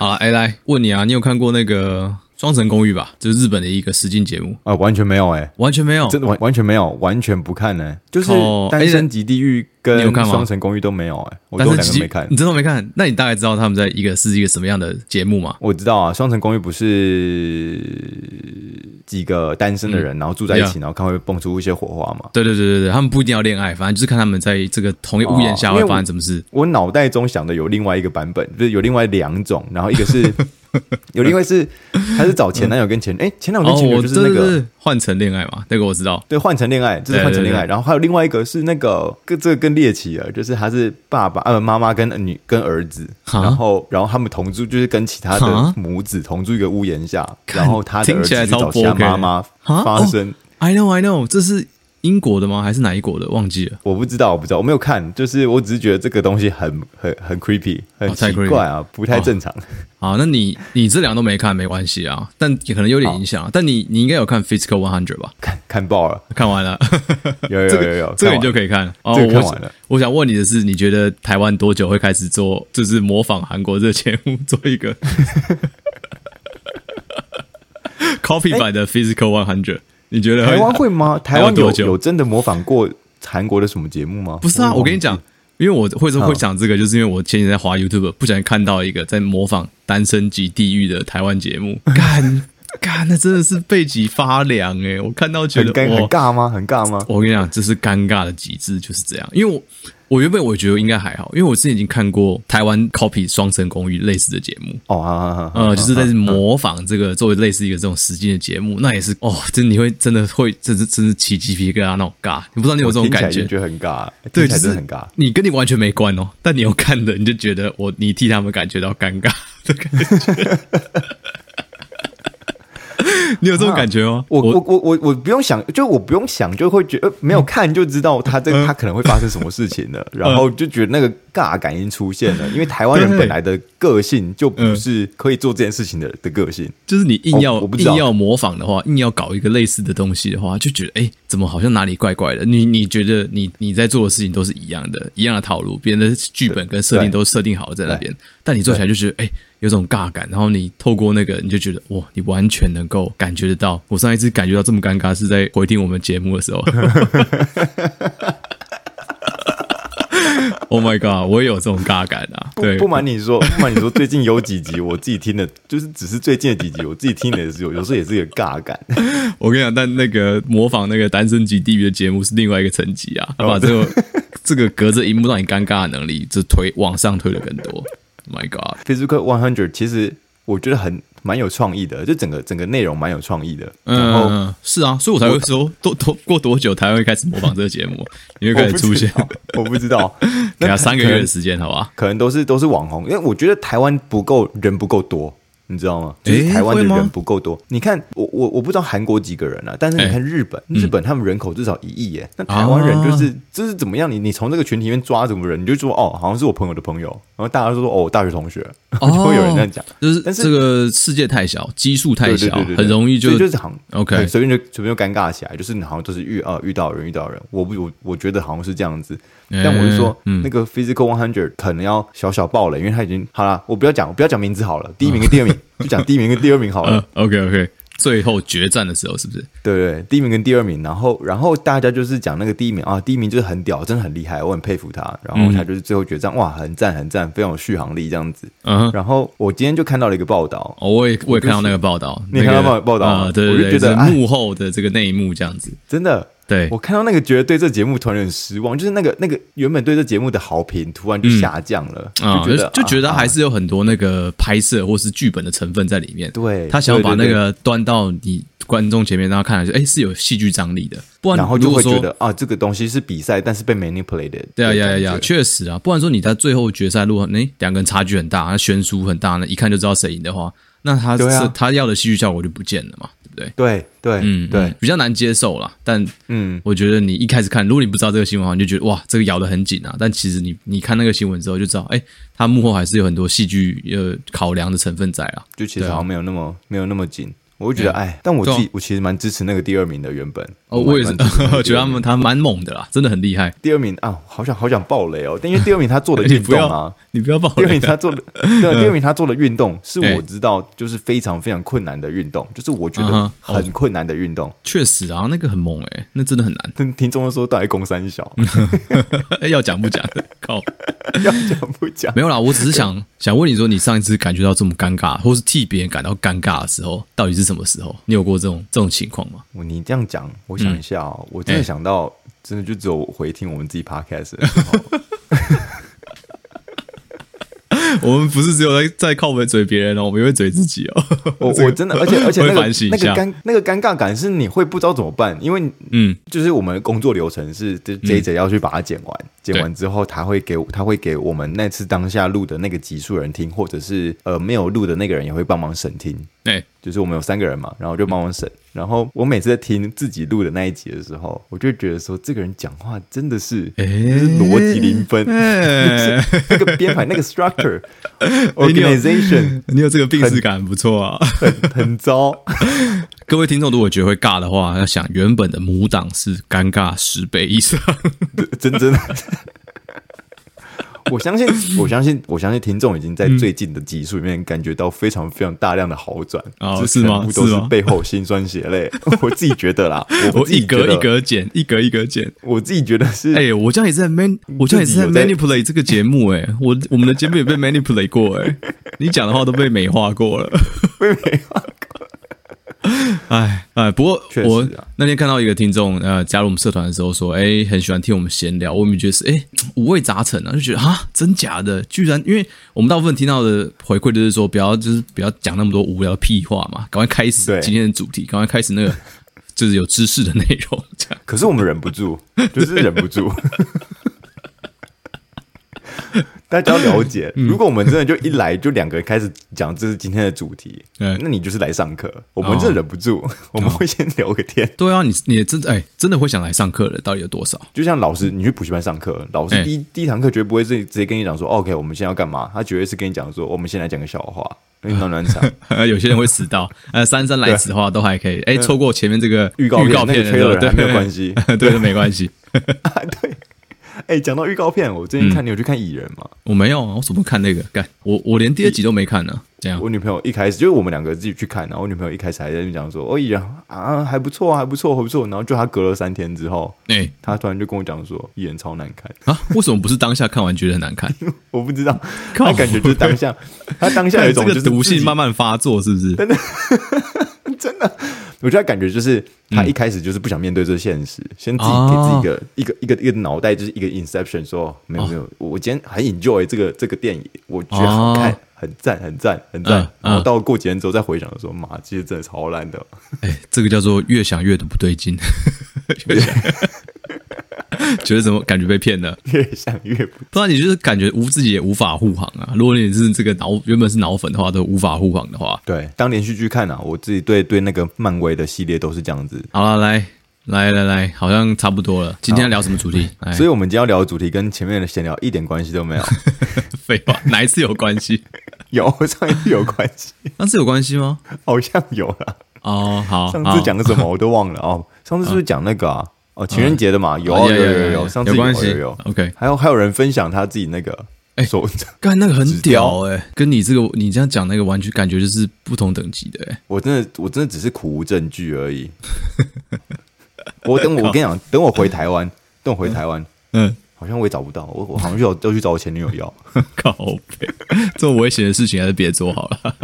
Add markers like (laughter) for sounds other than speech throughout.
好，哎，来问你啊，你有看过那个？双层公寓吧，就是日本的一个实境节目。啊、呃，完全没有哎、欸，完全没有，真的完完全没有，完全不看呢、欸，就是单身级地狱跟双层公寓都没有哎、欸，我都两个没看，你真的没看？那你大概知道他们在一个是一个什么样的节目吗？我知道啊，双层公寓不是几个单身的人，嗯、然后住在一起，然后看会蹦出一些火花嘛？对对对对对，他们不一定要恋爱，反正就是看他们在这个同一屋檐下会发生什么事。哦、我脑袋中想的有另外一个版本，就是有另外两种，然后一个是。(laughs) (laughs) 有另外是，还是找前男友跟前哎、前男友跟前女友就是那个换乘恋爱嘛？那个我知道，对，换乘恋爱，这是换乘恋爱。然后还有另外一个是那个，跟这个更猎奇了，就是他是爸爸呃妈妈跟女跟儿子，然后然后他们同住，就是跟其他的母子同住一个屋檐下，然后他的儿子去找其他妈妈发生。哦、I know I know，这是。英国的吗？还是哪一国的？忘记了，我不知道，我不知道，我没有看。就是我只是觉得这个东西很很很 creepy，很奇怪啊，不太正常。好，那你你这两个都没看，没关系啊，但也可能有点影响。(laughs) 但你你应该有看 Physical One Hundred 吧？看看爆了，看完了，(laughs) 有有有有，这个你就可以看。哦，这个看完了。我想问你的是，你觉得台湾多久会开始做，就是模仿韩国这个节目，做一个 (laughs) copy 版的 Physical One Hundred？你觉得台湾会吗？台湾有有真的模仿过韩国的什么节目吗？不是啊，我跟你讲，因为我会说会讲这个，就是因为我前几天在滑 YouTube，不小心看到一个在模仿《单身即地狱》的台湾节目，(laughs) 干干，那真的是背脊发凉诶，我看到觉得很尬吗？很尬吗？我跟你讲，这是尴尬的极致，就是这样，因为我。我原本我觉得应该还好，因为我之前已经看过台湾 copy 双层公寓类似的节目。哦，啊啊啊呃，就是在模仿这个作为类似一个这种实境的节目，那也是哦，真你会真的会，真是真是起鸡皮疙瘩那种尬，你不知道你有这种感觉，觉得很尬，对，就是很尬，你跟你完全没关哦，但你有看的，你就觉得我你替他们感觉到尴尬的感觉。(laughs) (laughs) 你有这种感觉吗？我我我我我不用想，就我不用想，就会觉得没有看就知道他这他可能会发生什么事情了，(laughs) 然后就觉得那个尬感已经出现了。因为台湾人本来的个性就不是可以做这件事情的的个性，就是你硬要硬要模仿的话，硬要搞一个类似的东西的话，就觉得哎，怎么好像哪里怪怪的？你你觉得你你在做的事情都是一样的，一样的套路，别人的剧本跟设定都设定好了在那边，但你做起来就觉得哎。有种尬感，然后你透过那个，你就觉得哇，你完全能够感觉得到。我上一次感觉到这么尴尬，是在回听我们节目的时候。(laughs) Oh my god，我也有这种尬感啊！对，不瞒你说，不瞒你说，最近有几集我自己听的，就是只是最近的几集，我自己听的也是有，有时候也是个尬感。(laughs) 我跟你讲，但那个模仿那个《单身即地狱》的节目是另外一个层级啊，他把这个这个隔着荧幕让你尴尬的能力，就推往上推了更多。My God，Physical One Hundred 其实我觉得很蛮有创意的，就整个整个内容蛮有创意的。然后嗯，是啊，所以我才会说，多多过多久台湾会开始模仿这个节目？你会开始出现？我不知道，(laughs) 给他三个月的时间，好吧？可能都是都是网红，因为我觉得台湾不够人不够多。你知道吗？就是台湾的人不够多。你看，我我我不知道韩国几个人啊，但是你看日本，日本他们人口至少一亿耶。那台湾人就是就是怎么样？你你从这个群体里面抓什么人，你就说哦，好像是我朋友的朋友，然后大家都说哦，大学同学，(laughs) 就会有人这样讲。就是，但是这个世界太小，基数太小，很容易就就是好像 OK，随便就随便就尴尬起来，就是你好像都是遇啊遇到人遇到人。我不我我觉得好像是这样子，但我是说那个 Physical One Hundred 可能要小小爆了，因为他已经好了。我不要讲，我不要讲名字好了，第一名跟第二名。(laughs) 就讲第一名跟第二名好了。(laughs) Uh, OK OK，最后决战的时候是不是？对对，第一名跟第二名，然后然后大家就是讲那个第一名啊，第一名就是很屌，真的很厉害，我很佩服他。然后他就是最后决战，哇，很赞很赞，非常有续航力这样子。嗯、uh，huh. 然后我今天就看到了一个报道，哦，我也我也看到那个报道，你看到报报道啊？对对对，我就觉得幕后的这个内幕这样子，真的。对，我看到那个，觉得对这节目突然有点失望，就是那个那个原本对这节目的好评突然就下降了，就觉得就觉得还是有很多那个拍摄或是剧本的成分在里面。对，他想要把那个端到你观众前面，让他看来就，哎，是有戏剧张力的。不然，然后就会觉得啊，这个东西是比赛，但是被 manipulated。对啊，呀呀呀，确实啊。不然说你在最后决赛，如果哎两个人差距很大，那悬殊很大，那一看就知道谁赢的话，那他是他要的戏剧效果就不见了嘛。对对对，嗯对，比较难接受啦。但嗯，我觉得你一开始看，如果你不知道这个新闻的话，你就觉得哇，这个咬得很紧啊。但其实你你看那个新闻之后，就知道，哎，它幕后还是有很多戏剧呃考量的成分在啊。就其实好像没有那么没有那么紧。我就觉得哎，但我自己我其实蛮支持那个第二名的原本。哦，我也是，(laughs) 觉得他们他蛮猛的啦，真的很厉害。第二名啊，好想好想爆雷哦，但因为第二名他做的运 (laughs) 动啊，你不要爆雷。第二名他做的，对，第二名他做的运动是我知道就是非常非常困难的运动，就是我觉得很困难的运动。确实啊，那个很猛哎，那真的很难。听 (laughs) 听众都说大概攻三小，要讲不讲？靠，要讲不讲？没有啦，我只是想想问你说，你上一次感觉到这么尴尬，或是替别人感到尴尬的时候，到底是什么时候？你有过这种这种情况吗？你这样讲，我想一下哦，我真的想到，真的就只有回听我们自己 podcast 的时候。(laughs) 我们不是只有在在靠们嘴别人哦，我们也会嘴自己哦。我 (laughs) 我真的，而且而且那个那个尴那个尴尬感是你会不知道怎么办，因为嗯，就是我们的工作流程是 JJ 要去把它剪完，剪完之后他会给他会给我们那次当下录的那个集数人听，或者是呃没有录的那个人也会帮忙审听。对，就是我们有三个人嘛，然后就帮我审。然后我每次在听自己录的那一集的时候，我就觉得说，这个人讲话真的是，就是逻辑零分，那个编排那个 structure，organization，(laughs) 你有这个病识感，不错啊，很很糟。(laughs) 各位听众如果觉得会尬的话，要想原本的母档是尴尬十倍以上，真真的。(laughs) 我相信，我相信，我相信听众已经在最近的集数里面感觉到非常非常大量的好转啊，是吗？都是背后辛酸血泪。(laughs) 我自己觉得啦，我一格一格减，一格一格减。我自己觉得是，哎，我这样也是在 man，我这样也是在 manipulate 这个节目，哎，我我们的节目也被 manipulate 过，哎，你讲的话都被美化过了，(laughs) 被美化。(laughs) 哎哎，不过我那天看到一个听众呃加入我们社团的时候说，哎，很喜欢听我们闲聊，我们觉得是哎 (tsk) 五味杂陈啊，就觉得啊真假的，居然因为我们大部分听到的回馈就是说不要就是不要讲那么多无聊屁话嘛，赶快开始今天的主题，赶快开始那个 (laughs) 就是有知识的内容。这样，可是我们忍不住，就是忍不住。(laughs) 大家要了解，如果我们真的就一来就两个人开始讲这是今天的主题，嗯，那你就是来上课。我们真的忍不住，(laughs) 我们会先聊个天。对啊，你你真哎真的会想来上课的，到底有多少？就像老师，你去补习班上课，老师第一第一堂课绝对不会是直接跟你讲说，OK，我们现在要干嘛？他绝对是跟你讲说，我们先来讲个笑话，暖暖场。(laughs) 有些人会迟到，呃，姗姗来迟的话都还可以。哎，错过前面这个预告预告片的对，没有关系，(laughs) 对，没关系。对。哎，讲到预告片，我最近看你有去看蚁人吗？我没有啊，我怎么看那个？干，我我连第二集都没看呢。这样，我女朋友一开始就是我们两个自己去看，然后我女朋友一开始还在那边讲说：“哦，蚁人啊，还不错，还不错，还不错。”然后就她隔了三天之后，哎，她突然就跟我讲说：“蚁人超难看啊！为什么不是当下看完觉得很难看？(laughs) 我不知道，他感觉就是当下，她当下有一种就是毒性慢慢发作，是不是？真的，(laughs) 真的。”我觉得感觉就是他一开始就是不想面对这个现实，嗯、先自己给自己一个、哦、一个一个一个脑袋就是一个 inception，说没有没有，我今天很 enjoy 这个这个电影，我觉得好看，哦、很赞很赞很赞。嗯、然后到过几天之后再回想的时候，妈，其实真的超烂的。哎，这个叫做越想越的不对劲。(laughs) (laughs) 觉得怎么感觉被骗了？越想越不，不然你就是感觉无自己也无法护航啊。如果你是这个脑原本是脑粉的话，都无法护航的话，对，当连续剧看啊，我自己对对那个漫威的系列都是这样子。好了，来来来来，好像差不多了。今天要聊什么主题？所以我们今天要聊的主题跟前面的闲聊一点关系都没有。(laughs) 废话，哪一次有关系？(laughs) 有，上一次有关系。上次有关系吗？好像有了。哦，好。上次讲的什么我都忘了哦。上次是不是讲那个啊？哦，情人节的嘛，有有有有，上次有有有，OK，还有还有人分享他自己那个，哎，说刚才那个很屌哎，跟你这个你这样讲那个完全感觉就是不同等级的哎，我真的我真的只是苦无证据而已。(laughs) 我等我我跟你讲，等我回台湾，等我回台湾，嗯，好像我也找不到，我我好像就要去找我前女友要，(laughs) 靠北，这么危险的事情还是别做好了。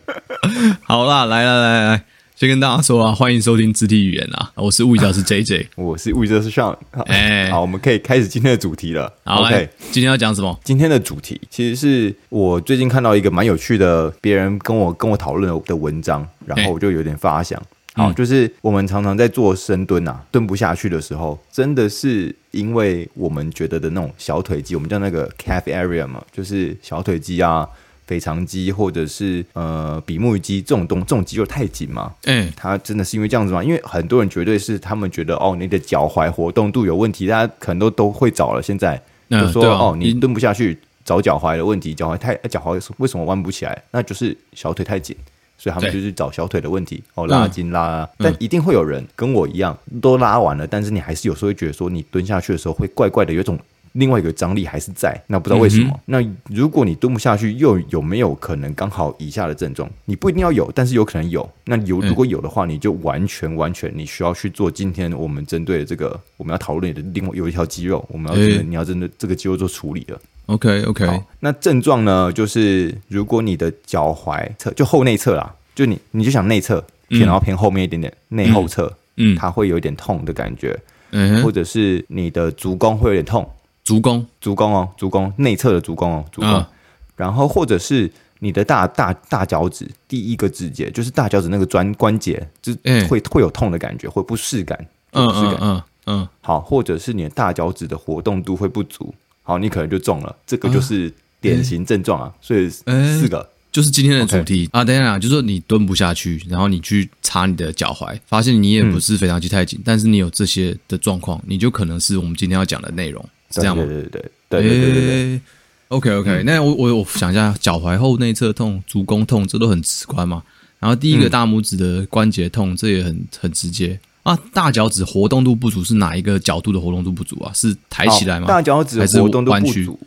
(laughs) 好啦，来来来来。先跟大家说啊，欢迎收听肢体语言啊！我是物理教师 JJ，我是物理教师 Sean。哎，好，我们可以开始今天的主题了。好，OK，今天要讲什么？今天的主题其实是我最近看到一个蛮有趣的，别人跟我跟我讨论的文章，然后我就有点发想。好，就是我们常常在做深蹲啊，蹲不下去的时候，真的是因为我们觉得的那种小腿肌，我们叫那个 calf area 嘛，就是小腿肌啊。腓肠肌或者是呃比目鱼肌这种东这种肌肉太紧嘛？嗯，它真的是因为这样子吗？因为很多人绝对是他们觉得哦，你的脚踝活动度有问题，大家可能都都会找了。现在就说、嗯啊、哦，你蹲不下去，找脚踝的问题，脚踝太脚踝为什么弯不起来？那就是小腿太紧。所以他们就是找小腿的问题哦，拉筋拉、啊，嗯、但一定会有人跟我一样都拉完了，但是你还是有时候会觉得说，你蹲下去的时候会怪怪的，有一种。另外一个张力还是在，那不知道为什么。嗯、那如果你蹲不下去，又有没有可能刚好以下的症状？你不一定要有，但是有可能有。那有如果有的话，你就完全完全你需要去做。今天我们针对的这个我们要讨论的另外有一条肌肉，我们要你要针对这个肌肉做处理了。OK OK。那症状呢，就是如果你的脚踝侧就后内侧啦，就你你就想内侧偏然后偏后面一点点内、嗯、后侧，嗯，它会有一点痛的感觉，嗯，或者是你的足弓会有点痛。足弓，足弓哦，足弓内侧的足弓哦，足弓。啊、然后或者是你的大大大脚趾第一个指节，就是大脚趾那个专关节，就会、欸、会有痛的感觉，会不适感，不适感。嗯嗯嗯。好，或者是你的大脚趾的活动度会不足，好，你可能就中了。这个就是典型症状啊。欸、所以四个就是今天的主题 Okay 啊。等一下，就是说你蹲不下去，然后你去擦你的脚踝，发现你也不是腓肠肌太紧，嗯、但是你有这些的状况，你就可能是我们今天要讲的内容。这样吗？对对对对对对对对。OK OK，嗯，那我我我想一下，脚踝后内侧痛、足弓痛，这都很直观嘛。然后第一个大拇指的关节痛，这也很很直接啊。大脚趾活动度不足是哪一个角度的活动度不足啊？是抬起来吗？大脚趾活动度不足，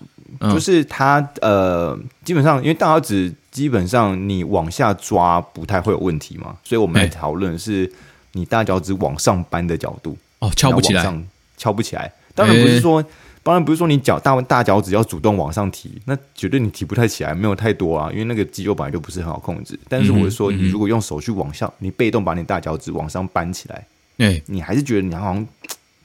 就是它呃，基本上因为大脚趾基本上你往下抓不太会有问题嘛，所以我们来讨论是你大脚趾往上扳的角度哦，翘不起来，翘不起来。当然不是说，当然不是说你脚大大脚趾要主动往上提，那绝对你提不太起来，没有太多啊，因为那个肌肉本来就不是很好控制。但是我是说，你如果用手去往上，你被动把你大脚趾往上搬起来，哎，你还是觉得你好像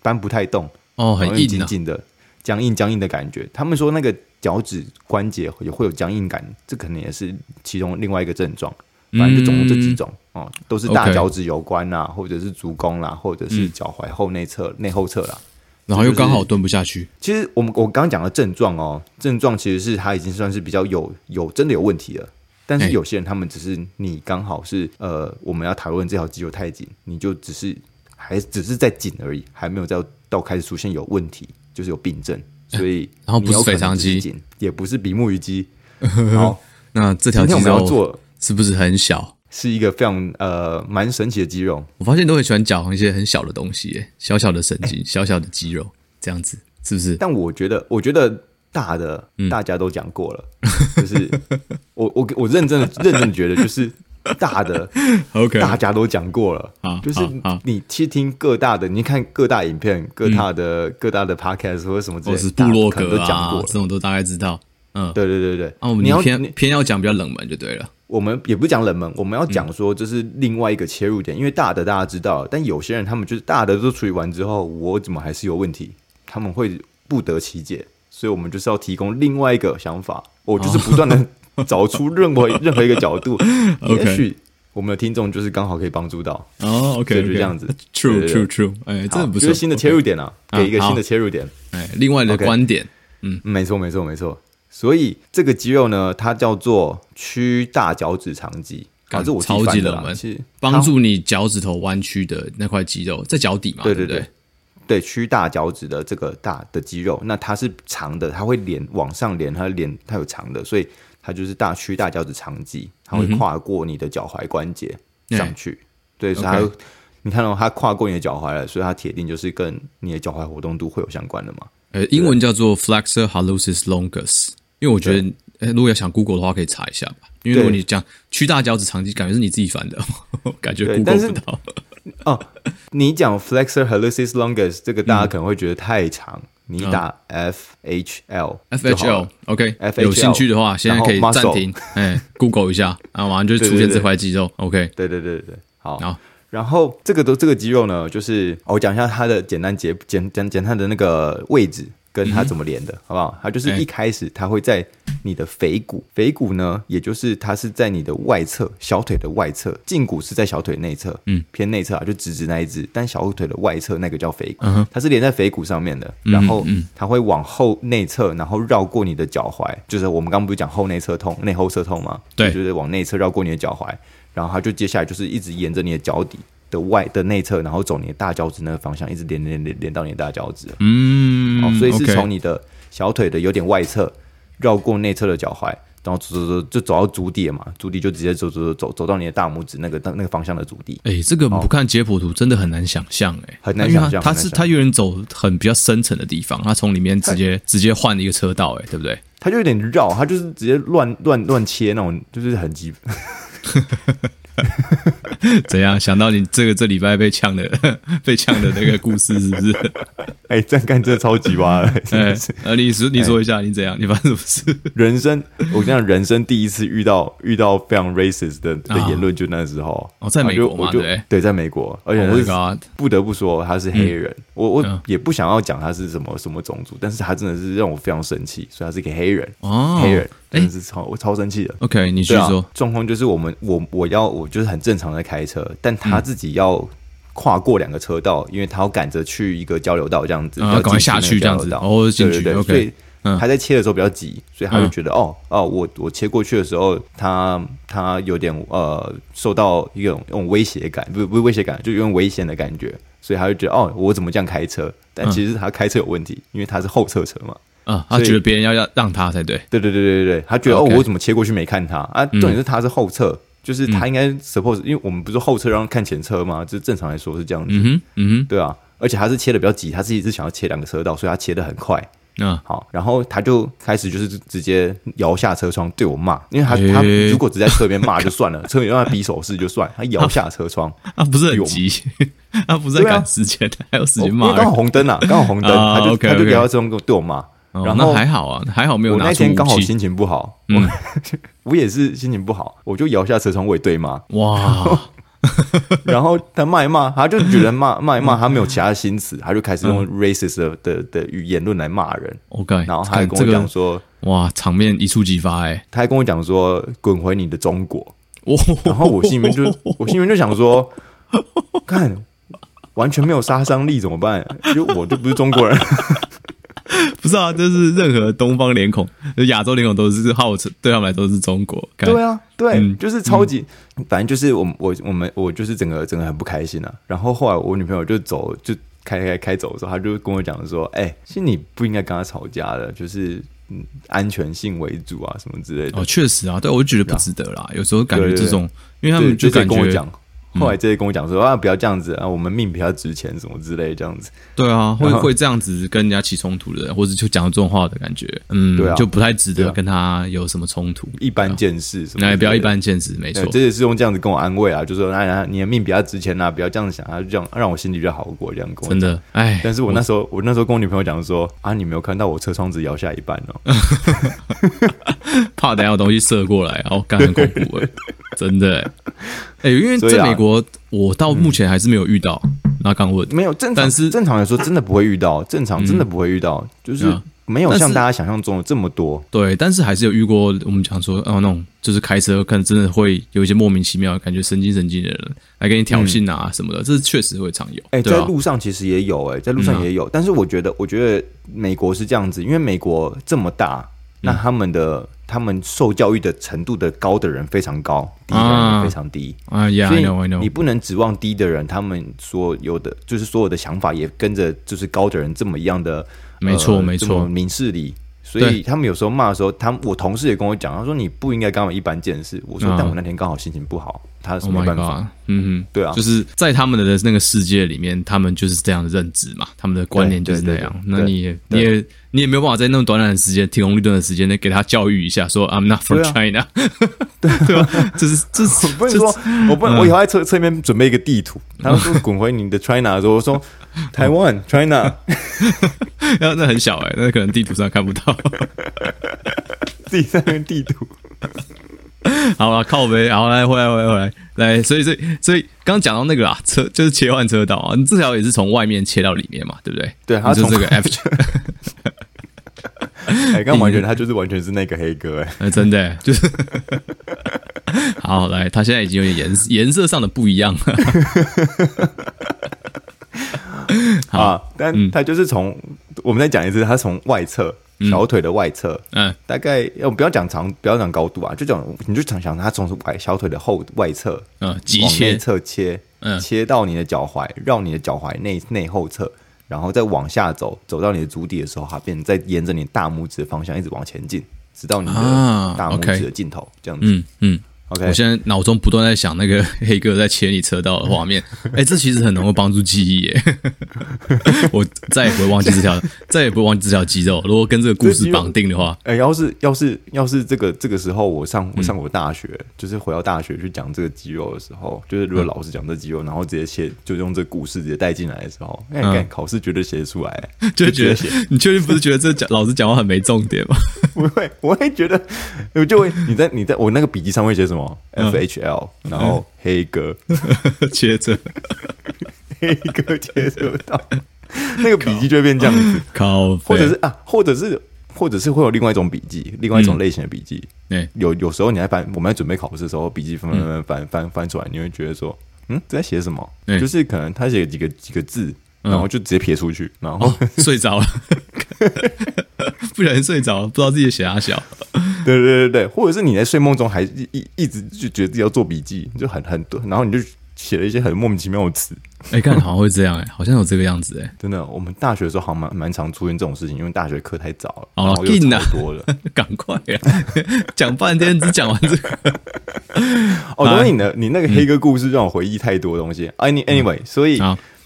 搬不太动哦，很硬紧紧的，僵硬僵硬的感觉。他们说那个脚趾关节也会有僵硬感，这可能也是其中另外一个症状。反正就总共这几种哦，都是大脚趾有关啦，或者是足弓啦，或者是脚踝后内侧、内后侧啦。然后又刚好蹲不下去。其实我们我刚刚讲的症状哦，症状其实是他已经算是比较有有真的有问题了。但是有些人他们只是你刚好是呃，我们要讨论这条肌肉太紧，你就只是还只是在紧而已，还没有到到开始出现有问题，就是有病症。所以然后不是腓肠肌，也不是比目鱼肌。(laughs) 好，那这条肌肉是不是很小？是一个非常呃蛮神奇的肌肉，我发现都很喜欢讲一些很小的东西，小小的神经、欸、小小的肌肉这样子，是不是？但我觉得，我觉得大的大家都讲过了，嗯、就是我我我认真的认真的觉得，就是大的 (laughs) OK，大家都讲过了。啊，就是你去听各大的，你看各大影片、各大的、嗯、各大的 Podcast 或者什么之类的，是部落格啊，这种都大概知道。嗯，对对对对，哦，你偏偏要讲比较冷门就对了。我们也不是讲冷门，我们要讲说这是另外一个切入点，嗯、因为大的大家知道，但有些人他们就是大的都处理完之后，我怎么还是有问题？他们会不得其解，所以我们就是要提供另外一个想法，我就是不断的找出任何 (laughs) 任何一个角度，也许我们的听众就是刚好可以帮助到。哦。OK，就这样子，True True True，哎，这不是新的切入点啊，okay, 给一个新的切入点，哎，另外的观点，嗯，没错没错没错。所以这个肌肉呢，它叫做屈大脚趾长肌，啊，这我超级冷门，是帮助你脚趾头弯曲的那块肌肉，在脚底嘛？对对对，对，屈大脚趾的这个大的肌肉，那它是长的，它会连往上连，它连它有长的，所以它就是大屈大脚趾长肌，它会跨过你的脚踝关节上去。嗯、对，所以它 Okay 你看到它跨过你的脚踝了，所以它铁定就是跟你的脚踝活动度会有相关的嘛？呃，英文叫做 flexor hallucis longus。因为我觉得，对如果要想 Google 的话，可以查一下吧。因为如果你讲屈大脚趾长肌，感觉是你自己翻的，(laughs) 感觉 Google 不到。哦，你讲 flexor hallucis longus 这个大家可能会觉得太长，嗯、你打 F H L F H L，OK，有兴趣的话，现在可以暂停，哎，Google 一下，然后马上就出现这块肌肉。OK，对对对对对，好。好然后这个都这个肌肉呢，就是我讲一下它的简单结简简简单的那个位置。跟它怎么连的，嗯、好不好？它就是一开始它会在你的腓骨，腓骨呢，也就是它是在你的外侧，小腿的外侧，胫骨是在小腿内侧，嗯，偏内侧啊，就直直那一只，但小腿的外侧那个叫腓骨，嗯、它是连在腓骨上面的，然后它会往后内侧，然后绕过你的脚踝，就是我们刚刚不是讲后内侧痛、内后侧痛吗？对，就是往内侧绕过你的脚踝，然后它就接下来就是一直沿着你的脚底。的外的内侧，然后走你的大脚趾那个方向，一直连连连连到你的大脚趾。嗯，哦，所以是从你的小腿的有点外侧绕过内侧的脚踝，然后走走走就走到足底了嘛，足底就直接走走走走走到你的大拇指那个那个方向的足底。哎，这个不看解剖图真的很难想象，哎，很难想象。他是他有人走很比较深层的地方，他从里面直接直接换了一个车道，哎，对不对？他就有点绕，他就是直接乱乱乱切那种，就是很急。(laughs) (laughs) 怎样？想到你这个这礼拜被呛的 (laughs) 被呛的那个故事是不是？(laughs) 哎、欸，这样干真的超级哇！哎，呃，你说你说一下，欸、你怎样？你发生什么事？人生，我讲人生第一次遇到遇到非常 racist 的的言论，就那时候。哦，在美国嘛，对对，在美国，而且是不得不说他是黑人。嗯、我我也不想要讲他是什么什么种族，但是他真的是让我非常生气，所以他是一个黑人哦，黑人。真的是超、欸、我超生气的。OK，你继续说。状况、啊、就是我们我我要我就是很正常的开车，但他自己要跨过两个车道，嗯、因为他要赶着去一个交流道这样子，要赶快下去这样子。哦，对对对，okay, 所以他在切的时候比较急，所以他就觉得、嗯、哦哦，我我切过去的时候，他他有点呃受到一种一种威胁感，不不是威胁感，就有点危险的感觉，所以他就觉得哦，我怎么这样开车？但其实他开车有问题，因为他是后侧车嘛。啊，他觉得别人要要让他才对，对对对对对，他觉得.哦，我怎么切过去没看他？啊？重点是他是后侧，嗯、就是他应该 suppose，、嗯、因为我们不是后侧让看前车吗？就是正常来说是这样子，嗯哼，嗯哼，对啊，而且他是切的比较急，他自己是想要切两个车道，所以他切的很快，嗯，好，然后他就开始就是直接摇下车窗对我骂，因为他、欸、他如果只在侧边骂就算了，(laughs) 侧边让他比手势就算，他摇下车窗，(laughs) 他不是很急，他 (laughs) 不是在赶时间，还有时间骂，刚好红灯啊，刚好红灯，他就他就摇下车窗对我骂。然后还好啊，还好没有。我那天刚好心情不好，嗯，(laughs) 我也是心情不好，我就摇下车窗，我也对骂。哇！(laughs) 然后他骂一骂，他就觉得骂骂一骂，他没有其他心思，他就开始用 racist 的的语言论来骂人。OK，然后他还跟我讲说：“哇，场面一触即发哎！”他还跟我讲说：“滚回你的中国。” (laughs) 然后我心里面就我心里面就想说：“看，完全没有杀伤力怎么办？就我就不是中国人。”不是啊，就是任何东方脸孔、亚洲脸孔都是号称对他们来说是中国。对啊，对，嗯、就是超级，嗯、反正就是我我我们我就是整个整个很不开心啊。然后后来我女朋友就走，就开开开走的时候，她就跟我讲说：“哎、欸，其实你不应该跟他吵架的，就是嗯，安全性为主啊，什么之类的。”哦，确实啊，对，我就觉得不值得啦。有时候感觉这种，因为他们就感觉。后来这些跟我讲说啊，不要这样子啊，我们命比较值钱，什么之类这样子。对啊，会会这样子跟人家起冲突的人，或者就讲这种话的感觉，嗯，对啊，就不太值得跟他有什么冲突。一般见识什么？哎，不要一般见识，没错。这也是用这样子跟我安慰啊，就说哎呀，你的命比较值钱呐，不要这样想啊，就这样让我心里比较好过，这样跟我。真的，哎，但是我那时候我那时候跟我女朋友讲说啊，你没有看到我车窗子摇下一半哦，(laughs) 怕等下有东西射过来，然后刚很恐怖哎，(laughs) 真的。哎、欸，因为在美国，啊、我到目前还是没有遇到。那刚问没有正常，但是正常来说真的不会遇到，正常真的不会遇到，嗯、就是没有像大家想象中的这么多。对，但是还是有遇过。我们讲说，哦，那种就是开车可能真的会有一些莫名其妙的感觉，神经神经的人来给你挑衅啊什么的，嗯、这是确实会常有。哎、欸，在路上其实也有、欸，哎，在路上也有。嗯啊、但是我觉得，我觉得美国是这样子，因为美国这么大。那他们的、嗯、他们受教育的程度的高的人非常高，低的人非常低啊。所以你不能指望低的人，他们所有的就是所有的想法也跟着就是高的人这么一样的，没错没错，明事理。所以他们有时候骂的时候，他们我同事也跟我讲，他说你不应该跟我一般见识。我说，但我那天刚好心情不好，他是没办法。嗯哼，对啊，就是在他们的那个世界里面，他们就是这样的认知嘛，他们的观念就是这样。那你你也你也没有办法在那么短短的时间，提供绿灯的时间内给他教育一下，说 I'm not from China。(laughs) 对对吧？这是这是不能说，我不能我以后在侧侧面准备一个地图，他们说滚回你的 China 的时候，我说 (laughs) 台湾 China。(laughs) 然后那很小哎、欸，那可能地图上看不到，自己在那地图。(laughs) 好了，靠北，好来，回来，回来，回来，来，所以，所以，所以，刚讲到那个啊，车就是切换车道啊，你至少也是从外面切到里面嘛，对不对？对，他从这个 F。哎，刚完全他就是完全是那个黑哥哎、欸，真的、欸、就是。好，来，他现在已经有点颜颜色上的不一样了。好啊，但他就是从、嗯、我们再讲一次，他从外侧小腿的外侧，嗯，大概要不要讲长，不要讲高度啊，就讲你就想想他从外小腿的后外侧，嗯，往内侧切，嗯，切到你的脚踝，绕你的脚踝内内后侧，然后再往下走，走到你的足底的时候，它变再沿着你大拇指的方向一直往前进。直到你的大拇指的尽头，这样子。嗯嗯。OK，我现在脑中不断在想那个 (laughs) 黑哥在切你车道的画面，(laughs) 哎、欸，这其实很能够帮助记忆耶。(laughs) 我再也不会忘记这条，再也不会忘记这条肌肉。如果跟这个故事绑定的话，哎、欸，要是要是要是这个这个时候我上我上过大学，嗯、就是回到大学去讲这个肌肉的时候，就是如果老师讲这肌肉，然后直接切，就用这个故事直接带进来的时候，哎、欸，考试绝对写得出来，就觉得你确定不是觉得这讲老师讲话很没重点吗？不会，我会觉得我就会你在你在我那个笔记上会写什么？F H L，然后黑哥 (laughs) 接着，黑哥接着到那个笔记就会变这样子，靠，或者是啊，或者是或者是会有另外一种笔记，另外一种类型的笔记。有有时候你在翻，我们在准备考试的时候，笔记翻翻翻翻翻出来，你会觉得说，嗯，在写什么？就是可能他写几个几个字，然后就直接撇出去，然后睡着了，(laughs) (laughs) 不小心睡着了，不知道自己写啥小。(laughs) 对对对对，或者是你在睡梦中还一一一直就觉得自己要做笔记，就很很多，然后你就写了一些很莫名其妙的词。哎，看好像会这样哎，好像有这个样子哎，真的。我们大学的时候好像蛮蛮常出现这种事情，因为大学课太早了，哦，又太多了，(laughs) 赶快呀！讲半天只讲完这个。哦，因为你的你那个黑哥故事让我回忆太多东西。Any anyway，所以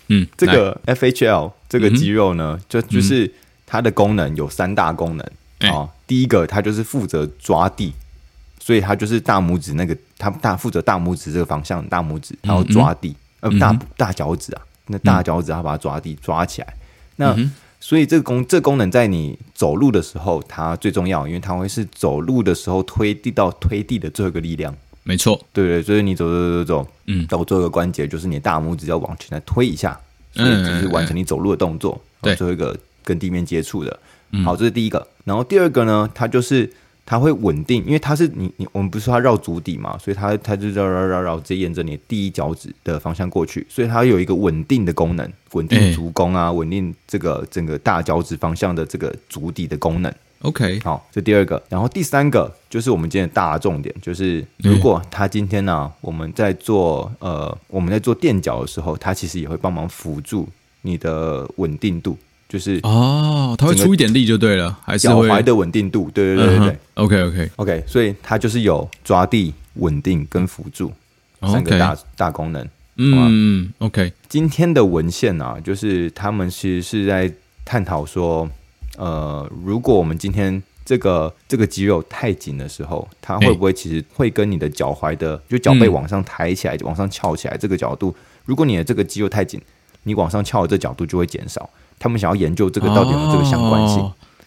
嗯，这个 FHL 这个肌肉呢，就就是它的功能有三大功能。啊、哦，第一个它就是负责抓地，所以它就是大拇指那个，它大负责大拇指这个方向，大拇指然后抓地，呃，大大脚趾啊，那大脚趾它把它抓地抓起来。那、嗯、所以这个功这个、功能在你走路的时候它最重要，因为它会是走路的时候推地到推地的最后一个力量。没错，对对，所以你走走走走，嗯，到最后一个关节就是你大拇指要往前来推一下，所以就是完成你走路的动作。对、嗯，最后一个跟地面接触的。好，这是第一个。然后第二个呢，它就是它会稳定，因为它是你你我们不是说它绕足底嘛，所以它它就绕绕绕绕，直接沿着你第一脚趾的方向过去，所以它有一个稳定的功能，稳定足弓啊，稳定这个整个大脚趾方向的这个足底的功能。OK，好，这第二个。然后第三个就是我们今天的大重点，就是如果它今天呢、啊，我们在做呃我们在做垫脚的时候，它其实也会帮忙辅助你的稳定度。就是哦，它会出一点力就对了，还是脚踝的稳定度，对对对对对。OK OK OK，所以它就是有抓地、稳定跟辅助三个大大功能。嗯，OK。今天的文献啊，就是他们其实是在探讨说，呃，如果我们今天这个这个肌肉太紧的时候，它会不会其实会跟你的脚踝的就脚背往上抬起来、往上翘起来这个角度，如果你的这个肌肉太紧，你往上翘的这角度就会减少。他们想要研究这个到底有没有这个相关性？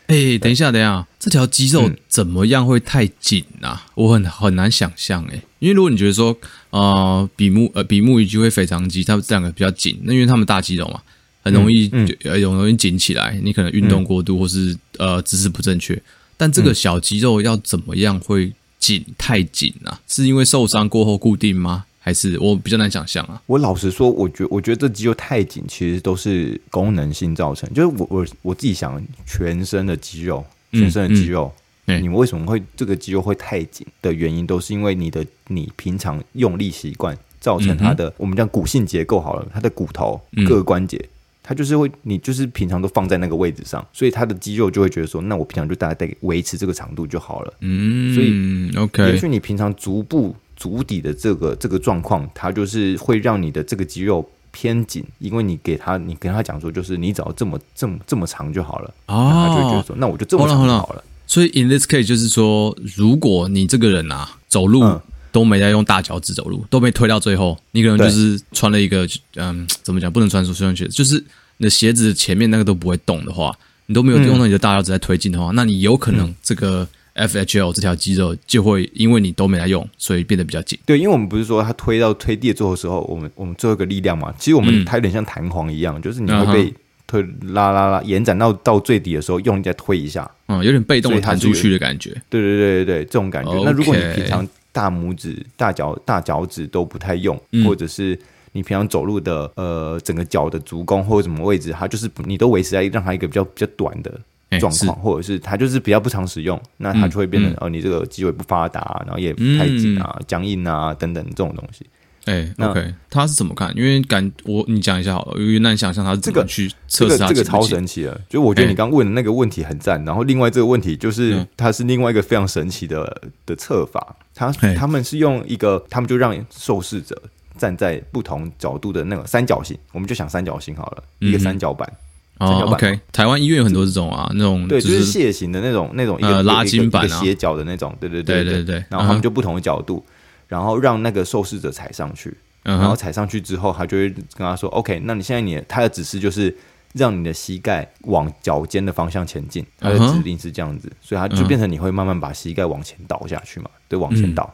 哎、哦，等一下，等一下，这条肌肉怎么样会太紧啊？嗯、我很很难想象哎，因为如果你觉得说，呃，比目呃比目鱼肌会腓肠肌，它们这两个比较紧，那因为它们大肌肉嘛，很容易很、嗯、容易紧起来。你可能运动过度或是呃姿势不正确，但这个小肌肉要怎么样会紧太紧啊？是因为受伤过后固定吗？还是我比较难想象啊。我老实说，我觉我觉得这肌肉太紧，其实都是功能性造成。就是我我我自己想，全身的肌肉，全身的肌肉，嗯嗯、你为什么会这个肌肉会太紧的原因，都是因为你的你平常用力习惯造成它的，嗯、我们讲骨性结构好了，它的骨头各个关节，嗯、它就是会你就是平常都放在那个位置上，所以它的肌肉就会觉得说，那我平常就大概得维持这个长度就好了。嗯，所以 OK，也许你平常足部。足底的这个这个状况，它就是会让你的这个肌肉偏紧，因为你给他，你跟他讲说，就是你只要这么这么这么长就好了，哦，他就会觉得说，那我就这么长就好了。所以 in this case 就是说，如果你这个人啊，走路都没在用大脚趾走路，都没推到最后，你可能就是穿了一个嗯，怎么讲，不能穿出休闲鞋，就是你的鞋子前面那个都不会动的话，你都没有用到你的大脚趾在推进的话，那你有可能这个。FHL 这条肌肉就会因为你都没来用，所以变得比较紧。对，因为我们不是说它推到推地的最后的时候，我们我们最后一个力量嘛，其实我们它有点像弹簧一样，嗯、就是你会被推拉拉拉延展到到最底的时候，用力再推一下，嗯，有点被动的弹出去的感觉。对对对对对，这种感觉。Okay 那如果你平常大拇指、大脚、大脚趾都不太用，嗯、或者是你平常走路的呃整个脚的足弓或者什么位置，它就是你都维持在让它一个比较比较短的。状况，或者是它就是比较不常使用，那它就会变成哦，你这个肌肉不发达，然后也太紧啊、僵硬啊等等这种东西。哎，OK，他是怎么看？因为感我你讲一下好了，因为难想象他是怎么去测试他这个超神奇的。就我觉得你刚问的那个问题很赞，然后另外这个问题就是它是另外一个非常神奇的的测法。他他们是用一个，他们就让受试者站在不同角度的那个三角形，我们就想三角形好了，一个三角板。哦，OK，台湾医院有很多这种啊，那种对，就是蟹形的那种那种一个拉筋板斜角的那种，对对对对对。然后他们就不同的角度。然后让那个受试者踩上去，然后踩上去之后，他就会跟他说：“OK，那你现在你他的指示就是让你的膝盖往脚尖的方向前进。”他的指令是这样子，所以他就变成你会慢慢把膝盖往前倒下去嘛？对，往前倒。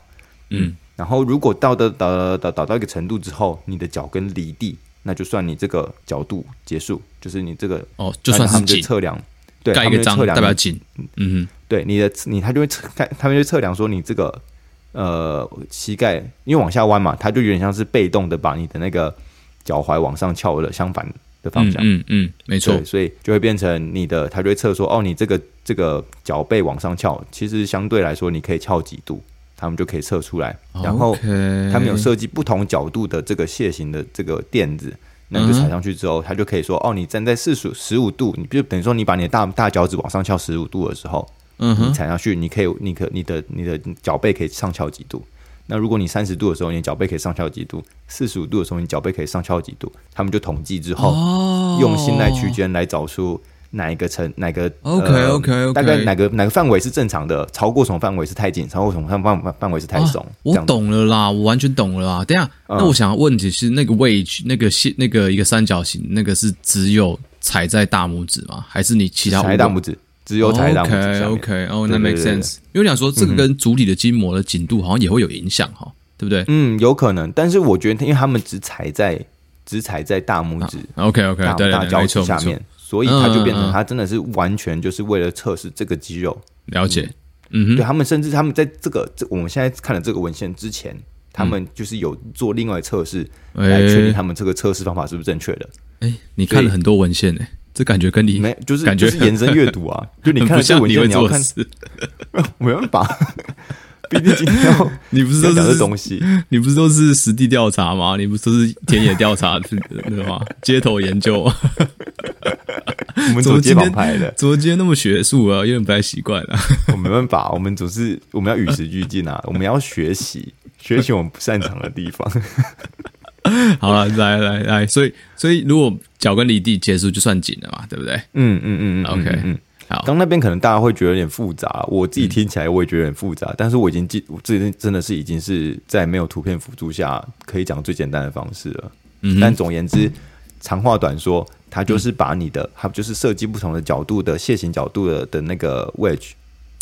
嗯。然后如果倒的倒倒倒到一个程度之后，你的脚跟离地，那就算你这个角度结束，就是你这个哦，就算是测量，对，盖一个章代表紧。嗯哼，对，你的你他就会测，他们就测量说你这个。呃，膝盖因为往下弯嘛，它就有点像是被动的把你的那个脚踝往上翘的相反的方向。嗯嗯，嗯，没错，所以就会变成你的，他就会测说，哦，你这个这个脚背往上翘，其实相对来说你可以翘几度，他们就可以测出来。然后他们有设计不同角度的这个楔形的这个垫子，那你就踩上去之后，它就可以说，哦，你站在四十十五度，你就等于说你把你的大大脚趾往上翘十五度的时候。嗯哼，你踩上去，你可以，你可，你的，你的脚背可以上翘几度？那如果你三十度的时候，你脚背可以上翘几度？四十五度的时候，你脚背可以上翘几度？他们就统计之后，哦、用信赖区间来找出哪一个层，哪个 OK OK OK，大概哪个哪个范围是正常的？超过什么范围是太紧？超过什么范范范围是太松？我懂了啦，我完全懂了啦。等下，嗯、那我想要问题是，那个 wedge 那个线，那个一个三角形，那个是只有踩在大拇指吗？还是你其他踩大拇指？只有踩上 OK OK 哦，那 make sense。因为想说这个跟足底的筋膜的紧度好像也会有影响哈，对不对？嗯，有可能。但是我觉得，因为他们只踩在只踩在大拇指 OK OK 大大脚趾下面，所以他就变成他真的是完全就是为了测试这个肌肉。了解。嗯哼。对他们，甚至他们在这个这我们现在看的这个文献之前，他们就是有做另外测试来确定他们这个测试方法是不是正确的。哎，你看了很多文献呢。这感觉跟你没，就是感觉是延伸阅读啊，就你 (laughs) 看这文献，你要看，(laughs) 没办法，(laughs) 毕竟今天要 (laughs) 你不是都是东西，你不是都是实地调查吗？你不是都是田野调查对吗？(laughs) 街头研究，我们走街访拍的，怎么今天那么学术啊？有点不太习惯啊。我没办法，我们总是我们要与时俱进啊，我们要学习，学习我们不擅长的地方。好了，来来来，所以所以如果脚跟离地结束就算紧了嘛，对不对？嗯嗯嗯嗯，OK。刚那边可能大家会觉得有点复杂，我自己听起来我也觉得有点复杂，嗯、但是我已经记，我这真的是已经是在没有图片辅助下可以讲最简单的方式了。嗯，但总而言之，长话短说，它就是把你的，它就是设计不同的角度的楔形角度的的那个 wedge，